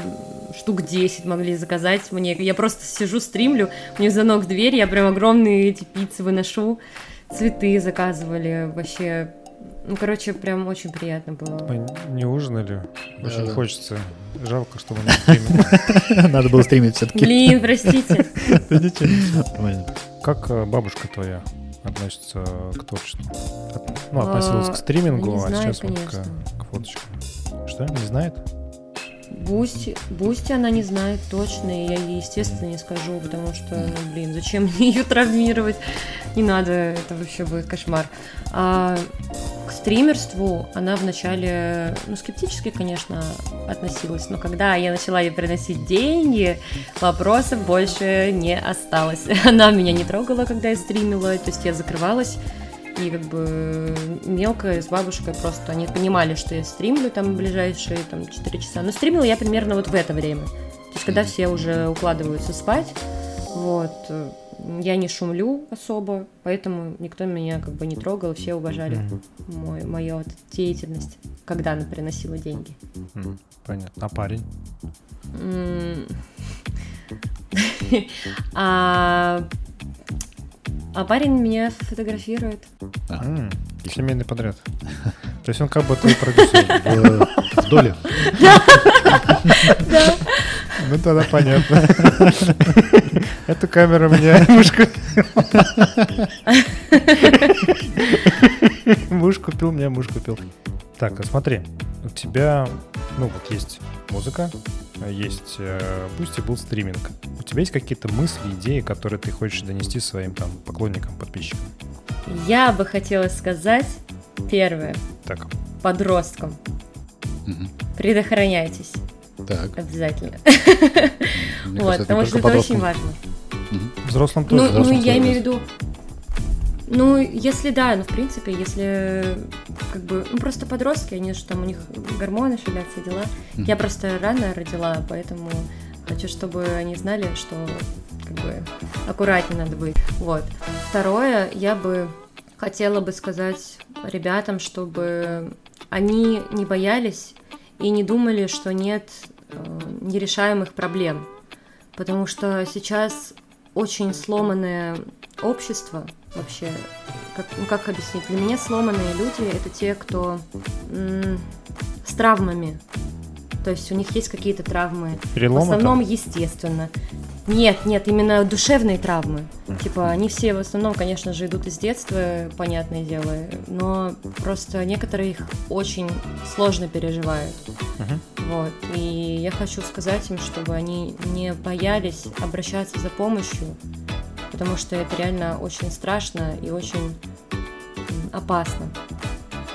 штук 10 могли заказать мне. Я просто сижу, стримлю, мне звонок в дверь, я прям огромные эти пиццы выношу, цветы заказывали, вообще... Ну, короче, прям очень приятно было. Мы не ужинали. Очень Да-да. хочется. Жалко, что мы не стримим. Надо было стримить все-таки. Блин, простите. Да. Как э, бабушка твоя относится к творчеству? Ну, относилась А, к стримингу, а сейчас вот к фоточкам. Что, не знает? Boosty, Boosty она не знает точно, и я ей, естественно, не скажу, потому что, ну, блин, зачем мне ее травмировать? Не надо, это вообще будет кошмар. А к стримерству она вначале, ну, скептически, конечно, относилась, но когда я начала ей приносить деньги, вопросов больше не осталось. Она меня не трогала, когда я стримила, то есть я закрывалась, И как бы мелкая с бабушкой просто, они понимали, что я стримлю там ближайшие там 4 часа. Но стримила я примерно вот в это время. То есть когда все уже укладываются спать, вот, я не шумлю особо, поэтому никто меня как бы не трогал, все уважали мой, мою деятельность, когда она приносила деньги. Понятно. А парень? А а парень меня фотографирует. А, М, Семейный подряд. То есть он как бы твой продюсер. в, в доле. Да. Ну тогда понятно. Эту камеру мне муж купил. Муж купил, мне муж купил. Так, а смотри, у тебя, ну вот есть музыка, есть э, пусть и был стриминг. У тебя есть какие-то мысли, идеи, которые ты хочешь донести своим там поклонникам, подписчикам? Я бы хотела сказать первое Так, подросткам. Мгм. Предохраняйтесь Так. обязательно. Мне Вот, кажется, потому что это очень важно. Мгм. взрослым Ну, тоже. ну, взрослым я тоже, имею в виду. Ну, если да, ну, в принципе, если как бы, ну, просто подростки, они же там, у них гормоны все дела. Мгм. Я просто рано родила, поэтому хочу, чтобы они знали, что как бы аккуратнее надо быть. Вот. Второе, я бы хотела бы сказать ребятам, чтобы они не боялись и не думали, что нет э, нерешаемых проблем. Потому что сейчас очень сломанное общество вообще. Как, ну, как объяснить? Для меня сломанные люди это те, кто м, с травмами. То есть у них есть какие-то травмы. Переломы в основном, там? естественно. Нет, нет, именно душевные травмы. Типа, они все в основном, конечно же, идут из детства, понятное дело, но просто некоторые их очень сложно переживают. Мгм. Вот. И я хочу сказать им, чтобы они не боялись обращаться за помощью, потому что это реально очень страшно и очень опасно.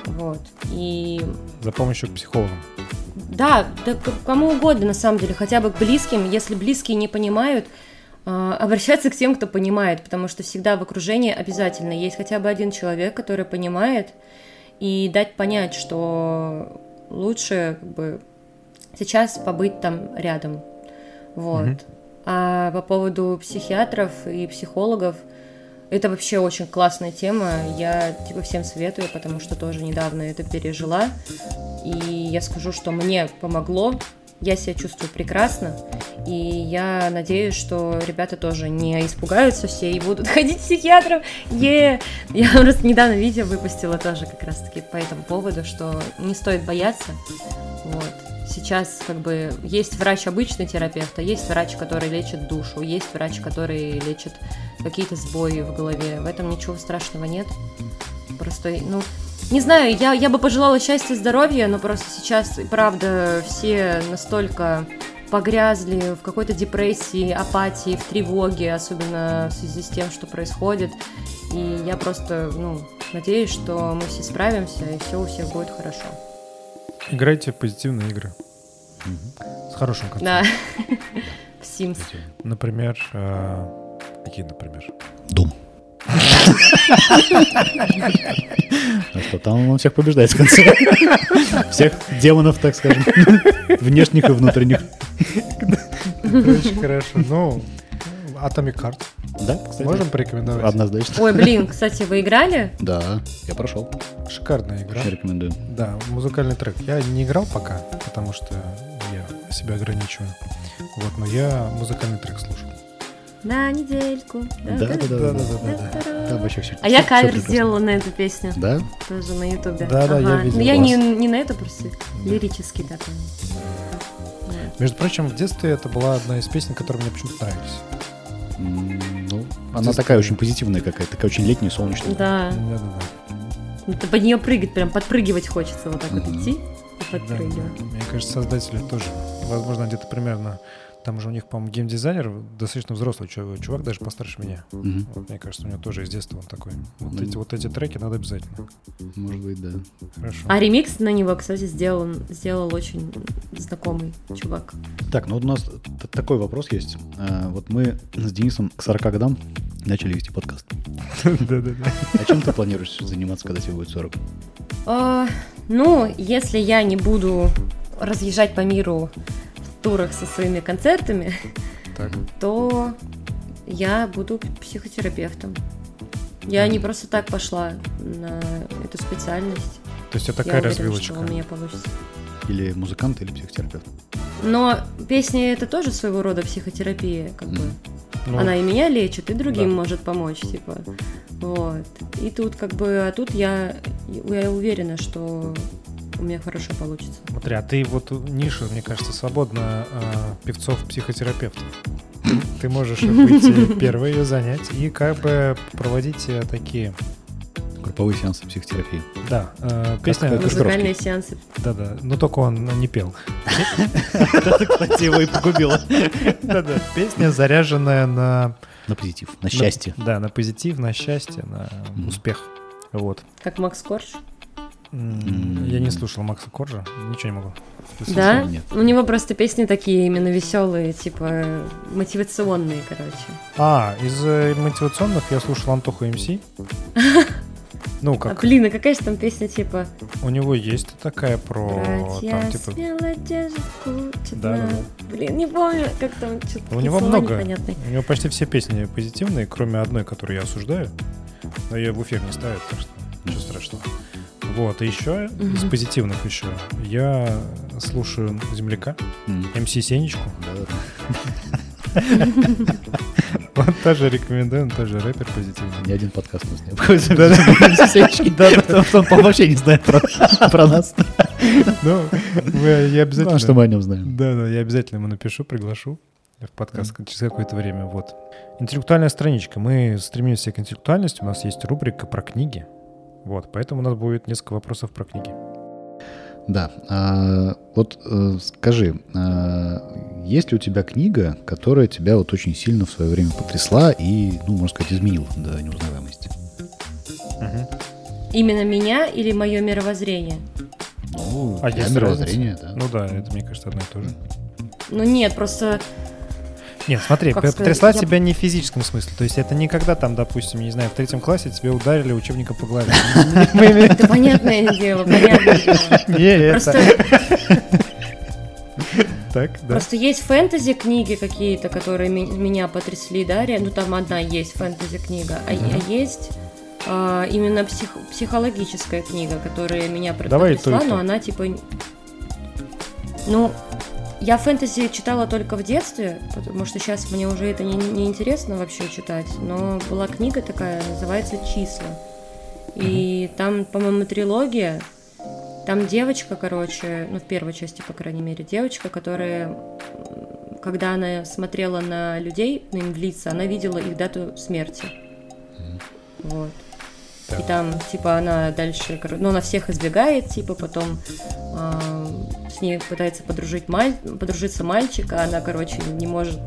Вот. И За помощью к психологам. да, да кому угодно на самом деле, хотя бы к близким, если близкие не понимают, а, обращаться к тем, кто понимает, потому что всегда в окружении обязательно есть хотя бы один человек, который понимает, и дать понять, что лучше как бы сейчас побыть там рядом. Вот. Мгм. А по поводу психиатров и психологов, это вообще очень классная тема. Я типа всем советую, потому что тоже недавно это пережила. И я скажу, что мне помогло. Я себя чувствую прекрасно. И я надеюсь, что ребята тоже не испугаются все и будут ходить к психиатрам. Е! Я просто недавно видео выпустила тоже как раз-таки по этому поводу, что не стоит бояться. Вот. Сейчас как бы есть врач обычный терапевт, а есть врач, который лечит душу, есть врач, который лечит какие-то сбои в голове. В этом ничего страшного нет. Просто, ну, не знаю, я, я бы пожелала счастья, здоровья, но просто сейчас, и правда, все настолько погрязли в какой-то депрессии, апатии, в тревоге, особенно в связи с тем, что происходит. И я просто, ну, надеюсь, что мы все справимся, и все у всех будет хорошо. Играйте в позитивные игры. С хорошим концом. Да. В Sims. Например, э, какие, например? Дум. А что, там он всех побеждает в конце. Всех демонов, так скажем. Внешних и внутренних. Очень хорошо. Ну, Atomic Heart. Да, кстати. Можем порекомендовать? Однозначно. Ой, блин, кстати, вы играли? Да, я прошел. Шикарная игра. Очень рекомендую. Да, музыкальный трек. Я не играл пока, потому что я себя ограничиваю. Вот, но я музыкальный трек слушал. На недельку. Да, да, да, да. да. Да-да-да. Там вообще все. А я кавер сделала на эту песню. Да? Тоже на ютубе. Да-да, я видел. Ну, я не, не на это просто лирический такой. Вот. Между прочим, в детстве это была одна из песен, которые мне почему-то нравились. Ну, она Здесь такая очень позитивная какая-то, такая очень летняя, солнечная. Да. Да-да-да. Это под нее прыгать, прям подпрыгивать хочется вот так вот Мгм. идти и Да, подпрыгивать. да. Мне кажется, создатели тоже, возможно, где-то примерно, там же у них, по-моему, геймдизайнер, достаточно взрослый чувак, чувак даже постарше меня. Мгм. Вот, мне кажется, у него тоже из детства он такой. Вот, Ну. эти, вот эти треки надо обязательно. Может быть, да. Хорошо. А ремикс на него, кстати, сделал, сделал очень знакомый чувак. Так, ну вот у нас такой вопрос есть. А, Вот мы с Денисом к 40 годам начали вести подкаст. Да-да-да. А чем ты планируешь заниматься, когда тебе будет 40? А, ну, если я не буду разъезжать по миру турах со своими концертами, Так. то я буду психотерапевтом. Я не просто так пошла на эту специальность. То есть это я такая уверена, развилочка. что у меня получится. Или музыкант, или психотерапевт? Но песни это тоже своего рода психотерапия, как бы. Мгм. Ну, Она и меня лечит, и другим да. может помочь, типа. Вот. И тут как бы, а тут я, я уверена, что у меня хорошо получится. Смотри, а ты вот ниша, мне кажется, свободна а, певцов-психотерапевтов. Ты можешь выйти первой ее занять и как бы проводить э, такие, Групповые сеансы психотерапии. да, э, песня, как Музыкальные сеансы. да-да, но только он не пел. Это, кстати, его и погубило. Да-да, песня заряженная на... На позитив, на счастье. Да, на позитив, на счастье, на успех. Вот. Как Макс Корж. Я не слушал Макса Коржа, ничего не могу. Да? нет. У него просто песни такие именно веселые, типа мотивационные, короче. А, из э, мотивационных я слушал Антоху МС. Ну, А как, блин, а какая же там песня типа у него есть такая про... Братья Там, типа, смело держат кучу Да, да, дна». Блин, не помню, как там что-то У него много. непонятные. У него почти все песни позитивные, кроме одной, которую я осуждаю. Но ее в эфир не ставят, так что ничего страшного. Вот, и еще из Мгм. позитивных еще я слушаю Земляка. МС Сенечку. Он тоже рекомендую, он тоже рэпер позитивный. Ни один подкаст у нас не обходится. Да-да. Он вообще не знает про нас. Ну, я обязательно... Ну, что мы о нем знаем. Да, да, я обязательно ему напишу, приглашу в подкаст через какое-то время. Вот. Интеллектуальная страничка. Мы стремимся к интеллектуальности. У нас есть рубрика про книги. Вот, поэтому у нас будет несколько вопросов про книги. Да. а, Вот э, скажи, а, есть ли у тебя книга, которая тебя вот очень сильно в свое время потрясла и, ну, можно сказать, изменила до неузнаваемости? Именно меня или мое мировоззрение? Ну, А есть мировоззрения, да. Ну да, это, мне кажется, одно и то же. Ну нет, просто Нет, смотри, Как п- сказать, потрясла я- тебя не в физическом смысле. То есть это не когда там, допустим, не знаю, в третьем классе тебе ударили учебником по голове. Это понятное дело, понятное дело. Просто. Так, да. просто есть фэнтези книги какие-то, которые меня потрясли, да, ну там одна есть фэнтези книга, а, а есть а, именно псих- психологическая книга, которая меня потрясла, но она типа, ну я фэнтези читала только в детстве, потому что сейчас мне уже это не, не интересно вообще читать. Но была книга такая, называется «Числа». И там, по-моему, трилогия. Там девочка, короче, ну, в первой части, по крайней мере, девочка, которая, когда она смотрела на людей, на им лица, она видела их дату смерти. Вот. И Так. там, типа, она дальше, ну, она всех избегает, типа, потом а, с ней пытается подружить маль... подружиться мальчик, а она, короче, не может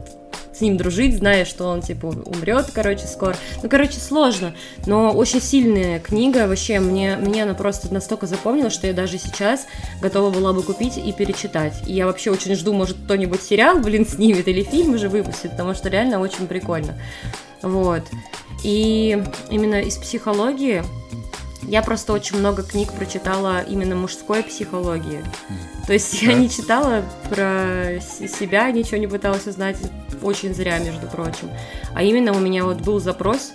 с ним дружить, зная, что он, типа, умрет, короче, скоро. Ну, короче, сложно, но очень сильная книга, вообще, мне, мне она просто настолько запомнила, что я даже сейчас готова была бы купить и перечитать. И я вообще очень жду, может, кто-нибудь сериал, блин, снимет или фильм уже выпустит, потому что реально очень прикольно. Вот. И именно из психологии я просто очень много книг прочитала именно мужской психологии. То есть я не читала про себя, ничего не пыталась узнать, очень зря, между прочим. А именно у меня вот был запрос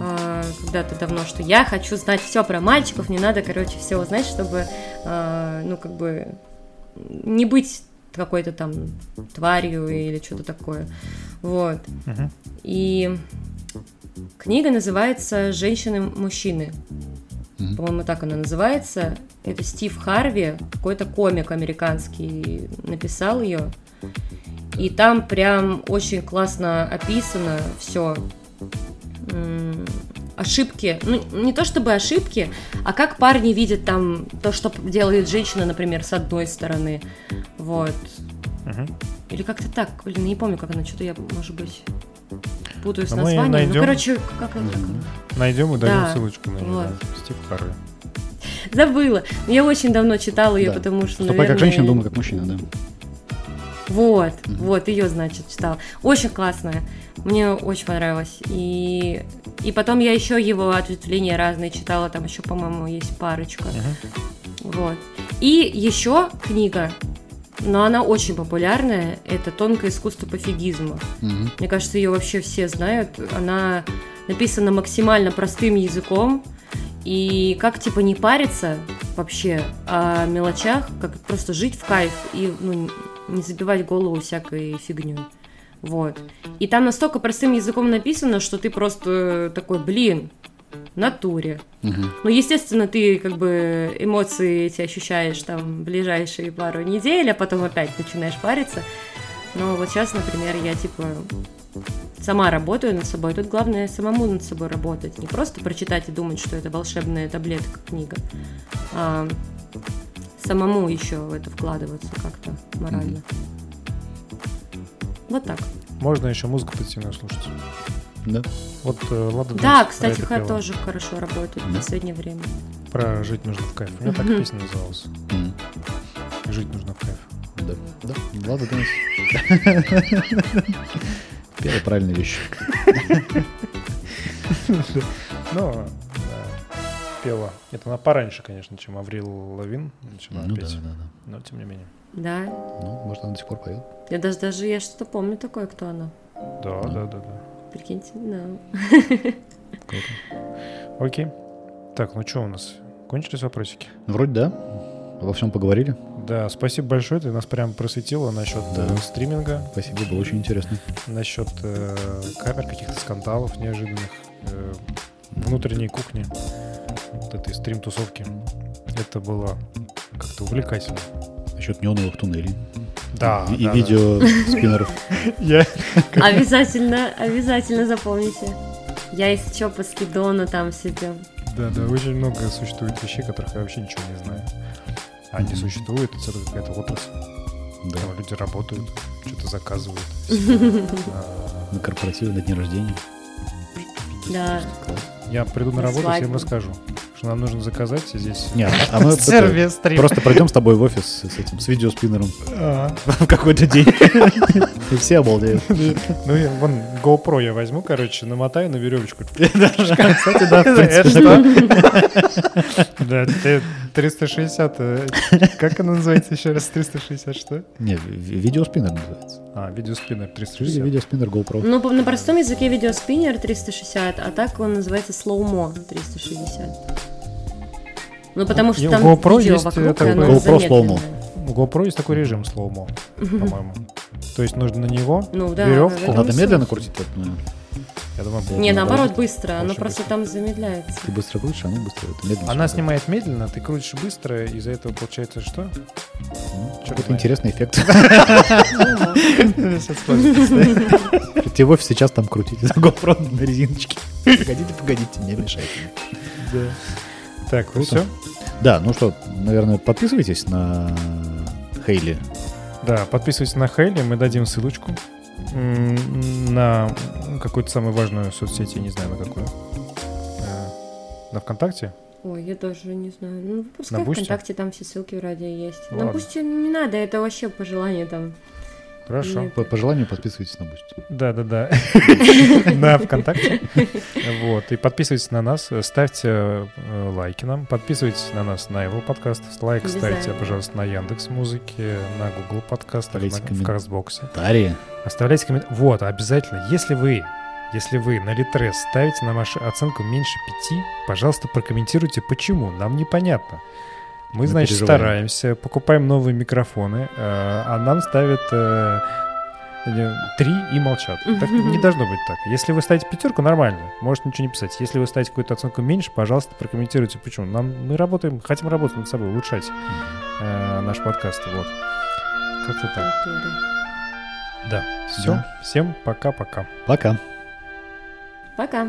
а, когда-то давно, что я хочу знать все про мальчиков, не надо, короче, все узнать, чтобы, а, ну, как бы, не быть какой-то там тварью или что-то такое. Вот. Мгм. И книга называется «Женщины-мужчины». Мгм. По-моему, так она называется. Это Стив Харви, какой-то комик американский, написал ее. И там прям очень классно описано все. Ошибки, ну не то чтобы ошибки, а как парни видят там то, что делает женщина, например, с одной стороны. Вот. Мгм. Или как-то так, блин, не помню, как она, что-то я, может быть, путаю с Ну, мы названием. найдем. Ну, короче, как она так? Найдем и дадим Да, ссылочку на нее. вот. да. Стив Харви. Забыла. Я очень давно читала ее, Да. потому что, Поступай наверное... как женщина, думай как мужчина, да. Вот, вот, ее, значит, читала. Очень классная. Мне очень понравилось. И, и потом я еще его ответвления разные читала. Там еще, по-моему, есть парочка. Вот. И еще книга, но она очень популярная. Это «Тонкое искусство пофигизма». Мгм. Мне кажется, ее вообще все знают. Она написана максимально простым языком. И как, типа, не париться вообще о мелочах, как просто жить в кайф и ну, не забивать голову всякой фигней. Вот. И там настолько простым языком написано, что ты просто такой, блин, натуре. Мгм. Ну, естественно, ты как бы эмоции эти ощущаешь там ближайшие пару недель, а потом опять начинаешь париться. Но вот сейчас, например, я типа сама работаю над собой. Тут главное самому над собой работать. Не просто прочитать и думать, что это волшебная таблетка, книга, а самому еще в это вкладываться как-то морально. Вот так. Можно еще музыку позитивную слушать. Да. Вот э, Лада Да, Дэнс кстати, Ха тоже хорошо работает в Да. последнее время. Про «Жить нужно в кайф». У меня так песня называлась. «Жить нужно в кайф». Да. Да. Ладно, Денис. Первая правильная вещь. Ну, да, пела. Это она пораньше, конечно, чем Аврил Лавин начала Ну да, петь. да, да. Но тем не менее. Да. Ну, может, она до сих пор поет. Я даже, даже я что-то помню такое, кто она. Да, да, да, да. Прикиньте, да. Круто. Окей. Так, ну что у нас? Кончились вопросики? Ну, вроде да. Обо всем поговорили. Да, спасибо большое, ты нас прям просветила насчет Да. э, стриминга, Спасибо, было очень интересно. насчет э, камер, каких-то скандалов неожиданных, э, внутренней кухни, вот этой стрим-тусовки. Это было как-то увлекательно. Насчет неоновых туннелей. Да, И, и да, да. видео спиннеров. Я Обязательно, обязательно запомните. Я из чё по скидону там сидел. Да, да, очень много существует вещей, которых я вообще ничего не знаю. Они существуют, это какая-то отрасль. Да. Там люди работают, что-то заказывают. На корпоративе, на дне рождения. Да. Я приду на работу, всем расскажу, что нам нужно заказать здесь. Нет, а мы Сервис просто пройдем с тобой в офис с этим, с видеоспиннером А, в какой-то день. И все обалдеют. Ну, я вон GoPro я возьму, короче, намотаю на веревочку. Кстати, да, в Это принципе. что? Да, ты 360, э, как она называется еще раз? 360 что? Не, ви- видеоспиннер называется. А, видеоспиннер Видео- 360. Видеоспиннер GoPro. Ну, по- на простом языке видеоспиннер 360, а так он называется slow-mo 360. Ну, потому что И у там GoPro видео есть, вокруг, э, и такой- оно GoPro. У GoPro есть такой режим slow-mo, по-моему. То есть нужно на него Ну да. веревку. Надо и медленно крутить, ну, Я думаю, Не, наоборот, быстро, оно просто быстро. там замедляется. Ты быстро крутишь, оно быстро. Это медленно. Она снимает медленно, ты крутишь быстро, из-за этого получается что? Ну, Какой-то интересный эффект. Ты в офис сейчас там крутите за GoPro на резиночке. Погодите, погодите, не мешайте. Так, ну Круто. все. Да, ну что, наверное, подписывайтесь на Heylee. Да, подписывайтесь на Heylee, мы дадим ссылочку на какую-то самую важную соцсеть, я не знаю, на какую. Э, На ВКонтакте? Ой, я даже не знаю. Ну, пускай На? ВКонтакте там все ссылки вроде есть. На Ладно. Boosty не надо, это вообще по желанию там. Хорошо. Нет. По, по желанию подписывайтесь на Бусти. Да, да, да. На ВКонтакте. Вот. И подписывайтесь на нас, ставьте э, лайки нам, подписывайтесь на нас на Apple подкаст, лайк ставьте, пожалуйста, на Яндекс Музыке, на Google на- в. Тария. Оставляйте комментарии. Вот, обязательно, если вы, если вы на Литрес ставите нам аш- оценку меньше пяти, пожалуйста, прокомментируйте, почему. Нам непонятно. Мы, Мы значит, переживаем. стараемся, покупаем новые микрофоны, э, а нам ставят э, три и молчат. Так не должно быть так. Если вы ставите пятерку, нормально, можете ничего не писать. Если вы ставите какую-то оценку меньше, пожалуйста, прокомментируйте, почему. Нам, мы работаем, хотим работать над собой, улучшать э, наш подкаст. Вот. Как-то так. Да. Все. Да. Всем пока-пока. Пока. Пока.